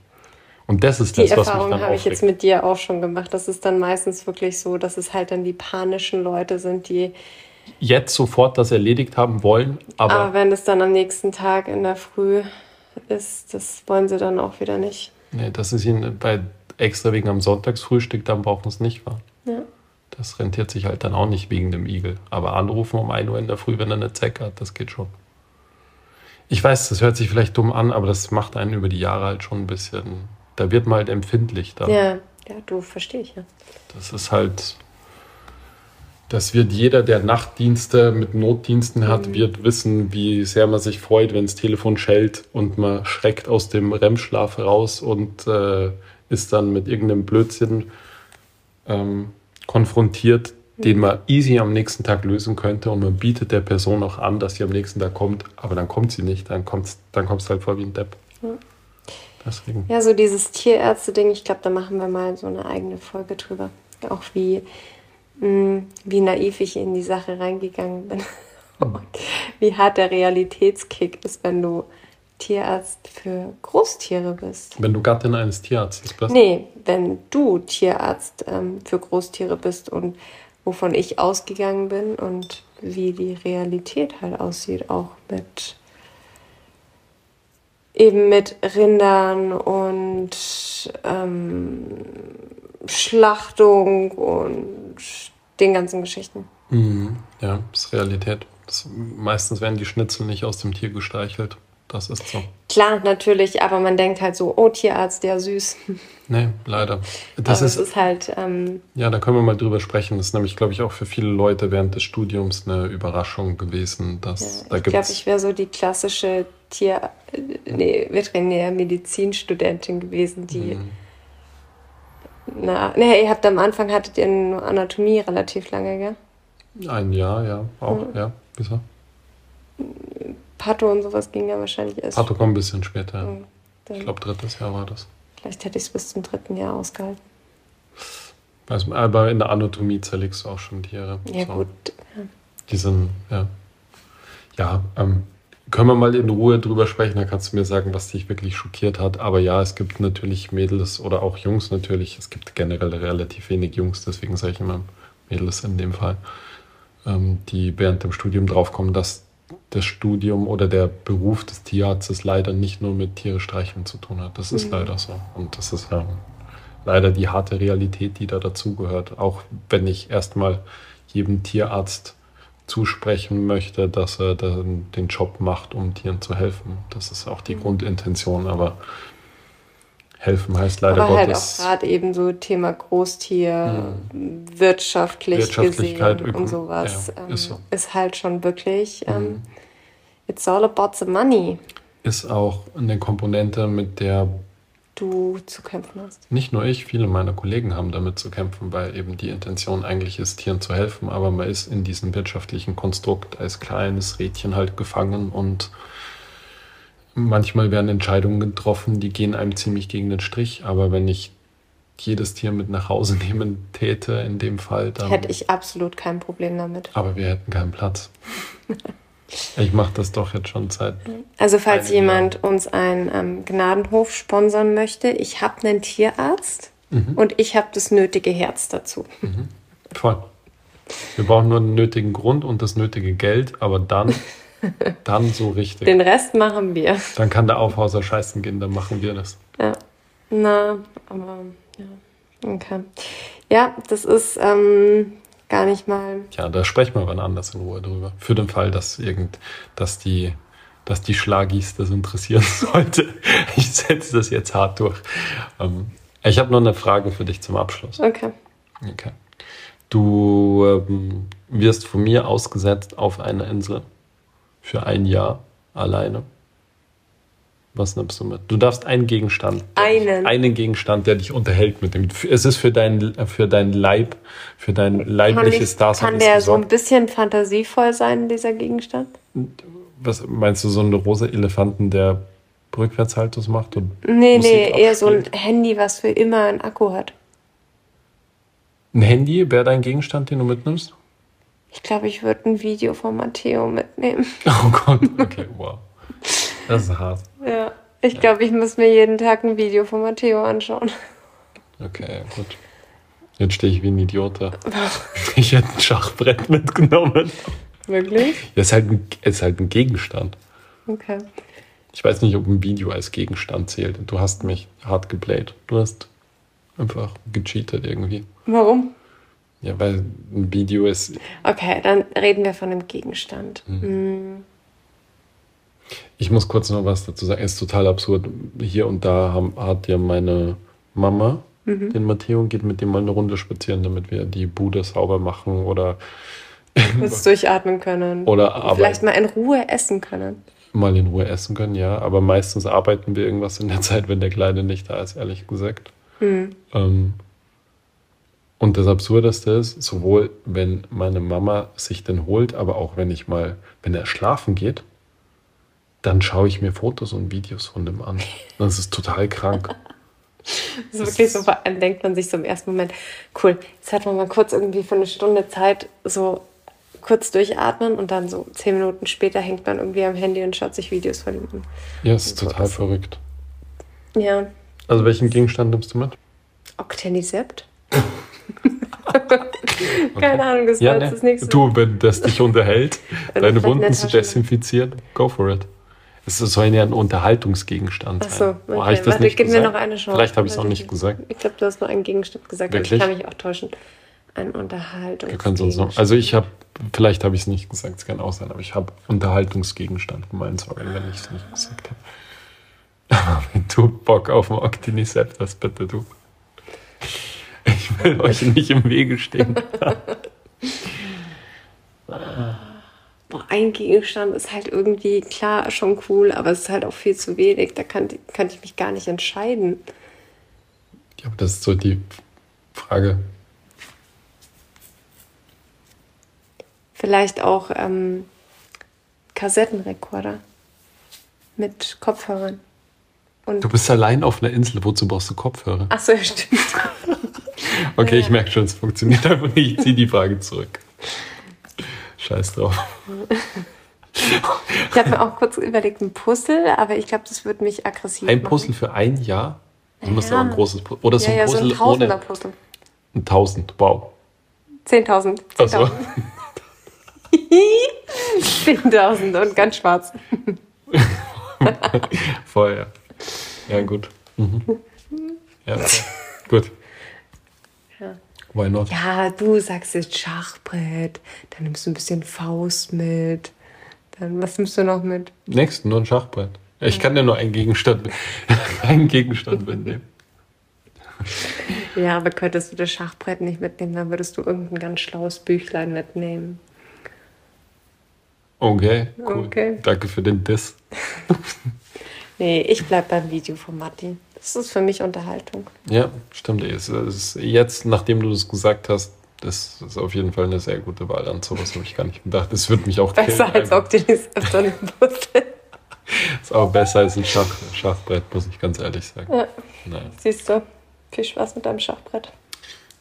Und das ist Die das, was mich Erfahrung dann habe ich jetzt mit dir auch schon gemacht. Das ist dann meistens wirklich so, dass es halt dann die panischen Leute sind, die. Jetzt sofort das erledigt haben wollen, aber Aber wenn es dann am nächsten Tag in der Früh ist, das wollen sie dann auch wieder nicht. nee, das ist ihnen bei extra wegen am Sonntagsfrühstück, dann brauchen sie es nicht fahren. Ja. Das rentiert sich halt dann auch nicht wegen dem Igel. Aber anrufen um 1 Uhr in der Früh, wenn er eine Zecke hat, das geht schon. Ich weiß, das hört sich vielleicht dumm an, aber das macht einen über die Jahre halt schon ein bisschen. Da wird man halt empfindlich. Da. Ja, ja, du verstehe ich ja. Das ist halt. Das wird jeder, der Nachtdienste mit Notdiensten hat, wird wissen, wie sehr man sich freut, wenn das Telefon schellt und man schreckt aus dem REM-Schlaf raus und äh, ist dann mit irgendeinem Blödsinn ähm, konfrontiert, den man easy am nächsten Tag lösen könnte und man bietet der Person auch an, dass sie am nächsten Tag kommt, aber dann kommt sie nicht, dann kommt's, dann kommst halt vor wie ein Depp. Deswegen. Ja, so dieses Tierärzte-Ding, ich glaube, da machen wir mal so eine eigene Folge drüber. Auch wie, wie naiv ich in die Sache reingegangen bin. Und wie hart der Realitätskick ist, wenn du Tierarzt für Großtiere bist. Wenn du Gattin eines Tierarztes bist, Nee, wenn du Tierarzt ähm, für Großtiere bist und wovon ich ausgegangen bin und wie die Realität halt aussieht, auch mit eben mit Rindern und ähm, Schlachtung und den ganzen Geschichten. Mhm. Ja, das ist Realität. Das, meistens werden die Schnitzel nicht aus dem Tier gestreichelt. Das ist so. Klar, natürlich, aber man denkt halt so, oh, Tierarzt, der süß. Nee, leider. Das aber ist, ist halt, ähm, ja, da können wir mal drüber sprechen. Das ist nämlich, glaube ich, auch für viele Leute während des Studiums eine Überraschung gewesen. Dass, Ja, da ich glaube, ich wäre so die klassische Tier, äh, nee, Veterinärmedizinstudentin gewesen, die. Mhm. Na, nee, ihr habt am Anfang hattet ihr nur Anatomie relativ lange, gell? ein Jahr, ja, auch, Mhm. ja. Wieso? Patho und sowas ging ja wahrscheinlich erst. Pato kommt ein bisschen später. Ja. Mhm, Ich glaube, drittes Jahr war das. Vielleicht hätte ich es bis zum dritten Jahr ausgehalten. Weiß man, Aber in der Anatomie zerlegst du auch schon Tiere. Ja, So. gut. Die sind, ja. Ja, ähm, können wir mal in Ruhe drüber sprechen, da kannst du mir sagen, was dich wirklich schockiert hat. Aber ja, es gibt natürlich Mädels oder auch Jungs natürlich. Es gibt generell relativ wenig Jungs, deswegen sage ich immer Mädels in dem Fall, ähm, die während dem Studium draufkommen, dass das Studium oder der Beruf des Tierarztes leider nicht nur mit Tiere streicheln zu tun hat. Das ist Mhm. leider so. Und das ist ja leider die harte Realität, die da dazugehört. Auch wenn ich erstmal jedem Tierarzt zusprechen möchte, dass er den Job macht, um Tieren zu helfen. Das ist auch die Mhm. Grundintention, aber helfen heißt leider Aber halt auch Gottes gerade eben so Thema Großtier, wirtschaftlich Wirtschaftlichkeit, gesehen Öko- und sowas. ja, ähm, ist so. ist halt schon wirklich, ähm, Mhm. it's all about the money, ist auch eine Komponente, mit der du zu kämpfen hast. nicht nur ich, viele meiner Kollegen haben damit zu kämpfen, weil eben die Intention eigentlich ist, Tieren zu helfen, aber man ist in diesem wirtschaftlichen Konstrukt als kleines Rädchen halt gefangen und manchmal werden Entscheidungen getroffen, die gehen einem ziemlich gegen den Strich, aber wenn ich jedes Tier mit nach Hause nehmen täte, in dem Fall, dann... Hätte ich absolut kein Problem damit. aber wir hätten keinen Platz. ich mache das doch jetzt schon seit... Also falls jemand uns einen ähm, Gnadenhof sponsern möchte, ich habe einen Tierarzt und ich habe das nötige Herz dazu. Voll. Wir brauchen nur einen nötigen Grund und das nötige Geld, aber dann, dann so richtig. Den Rest machen wir. Dann kann der Aufhauser scheißen gehen, dann machen wir das. Ja. Na, aber ja. Okay. Ja, das ist ähm, gar nicht mal. Ja, da sprechen wir wann anders in Ruhe drüber. Für den Fall, dass irgend, dass die, dass die Schlagis das interessieren sollte. Ich setze das jetzt hart durch. Ähm, ich habe noch eine Frage für dich zum Abschluss. Okay. Okay. Du ähm, wirst von mir ausgesetzt auf eine Insel für ein Jahr alleine. Was nimmst du mit? Du darfst einen Gegenstand. Einen? Einen Gegenstand, der dich unterhält mit dem. Es ist für dein, für dein Leib, für dein leibliches ich, Dasein kann der so ein bisschen fantasievoll sein, dieser Gegenstand? Was meinst du, so ein rosa Elefanten, der Rückwärtshaltus macht und Nee, Musik nee, eher so ein abspielt. Handy, was für immer einen Akku hat. Ein Handy wäre dein Gegenstand, den du mitnimmst? Ich glaube, ich würde ein Video von Matteo mitnehmen. Oh Gott, okay, wow. Das ist hart. Ja. Ich glaube, ich muss mir jeden Tag ein Video von Matteo anschauen. Okay, gut. Jetzt stehe ich wie ein Idiot da. Ich hätte ein Schachbrett mitgenommen. Wirklich? Das ist halt ein, ist halt ein Gegenstand. Okay. Ich weiß nicht, ob ein Video als Gegenstand zählt. Du hast mich hart geplayt. Du hast einfach gecheatet irgendwie. Warum? Ja, weil ein Video ist. Okay, dann reden wir von einem Gegenstand. Hm. Ich muss kurz noch was dazu sagen. Es ist total absurd. Hier und da haben, hat ja meine Mama den Matteo und geht mit dem mal eine Runde spazieren, damit wir die Bude sauber machen oder, Kurz durchatmen können. oder. Vielleicht mal in Ruhe essen können. mal in Ruhe essen können, ja. Aber meistens arbeiten wir irgendwas in der Zeit, wenn der Kleine nicht da ist, ehrlich gesagt. Ähm, und das Absurdeste ist, sowohl wenn meine Mama sich den holt, aber auch wenn ich mal, wenn er schlafen geht, dann schaue ich mir Fotos und Videos von dem an. Das ist total krank. Das ist wirklich so, vor allem denkt man sich so im ersten Moment, cool, jetzt hat man mal kurz irgendwie für eine Stunde Zeit, so kurz durchatmen und dann so zehn Minuten später hängt man irgendwie am Handy und schaut sich Videos von ihm an. Ja, es ist total verrückt. Ja, Also welchen Gegenstand nimmst du mit? Octanisept? Keine Ahnung, das Ja, war ne? das nächste. Du, wenn das dich unterhält, Wenn deine Wunden zu desinfizieren, go for it. Es soll ja ein Unterhaltungsgegenstand Ach sein. so, Oh, okay. hab ich das Warte, nicht gib mir gesagt? noch eine Chance. Vielleicht habe ich es auch nicht gesagt. Ich glaube, du hast nur einen Gegenstand gesagt, Wirklich? ich kann mich auch täuschen. Ein Unterhaltung. Wir können sonst noch. Also ich habe, vielleicht habe ich es nicht gesagt, es kann auch sein, aber ich habe Unterhaltungsgegenstand gemeint, sorry, wenn ich es nicht gesagt habe. Aber wenn du Bock auf ein Octinicept hast, bitte du. Ich will euch nicht im Wege stehen. Boah, ein Gegenstand ist halt irgendwie, klar, schon cool, aber es ist halt auch viel zu wenig. Da kann, kann ich mich gar nicht entscheiden. Ja, aber das ist so die Frage. Vielleicht auch ähm, Kassettenrekorder mit Kopfhörern. Und Du bist allein auf einer Insel, wozu brauchst du Kopfhörer? Achso, ja, stimmt. Okay, Ja. ich merke schon, es funktioniert einfach nicht. Ich ziehe die Frage zurück. Scheiß drauf. Ich habe mir auch kurz überlegt, ein Puzzle, aber ich glaube, das wird mich aggressiv Ein machen. Puzzle für ein Jahr? Du musst Ja. auch ein großes Puzzle. Oder so Ja, ein ja, so Puzzle ein Tausender ohne. Puzzle. Ein Tausend, wow. 10.000. Also, 10.000 10.000 und ganz schwarz. voll, ja. Ja, gut. Mhm. Ja, gut. Ja. Why not? Ja, du sagst jetzt Schachbrett, dann nimmst du ein bisschen Faust mit. Dann, was nimmst du noch mit? Nächsten, nur ein Schachbrett. Ich kann ja nur einen Gegenstand, einen Gegenstand mitnehmen. Ja, aber könntest du das Schachbrett nicht mitnehmen, dann würdest du irgendein ganz schlaues Büchlein mitnehmen. Okay, cool. Okay. Danke für den Diss. Nee, ich bleib beim Video von Matti. Das ist für mich Unterhaltung. Ja, stimmt. Es ist jetzt, nachdem du das gesagt hast, das ist auf jeden Fall eine sehr gute Wahl. An sowas habe ich gar nicht gedacht. Das wird mich auch Besser killen. als Puzzle. Ist auch besser als ein Schach, Schachbrett, muss ich ganz ehrlich sagen. Ja. Naja. Siehst du, viel Spaß mit deinem Schachbrett.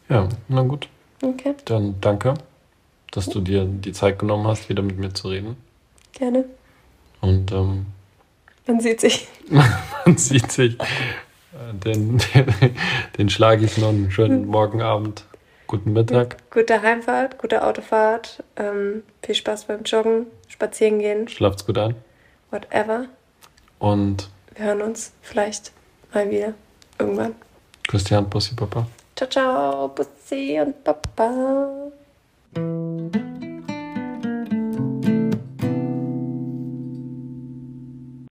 Ja, na gut. Okay, Dann danke, dass du dir die Zeit genommen hast, wieder mit mir zu reden. gerne. Und ähm, Man sieht sich. man sieht sich. Den, den, den schlage ich noch einen schönen Morgenabend. Guten Mittag. Gute Heimfahrt, gute Autofahrt. Ähm, viel Spaß beim Joggen, spazieren gehen, Schlaft's gut ein. whatever. Und Wir hören uns vielleicht mal wieder. Irgendwann. Christian, Bussi, Papa. Ciao, ciao, Bussi und Papa.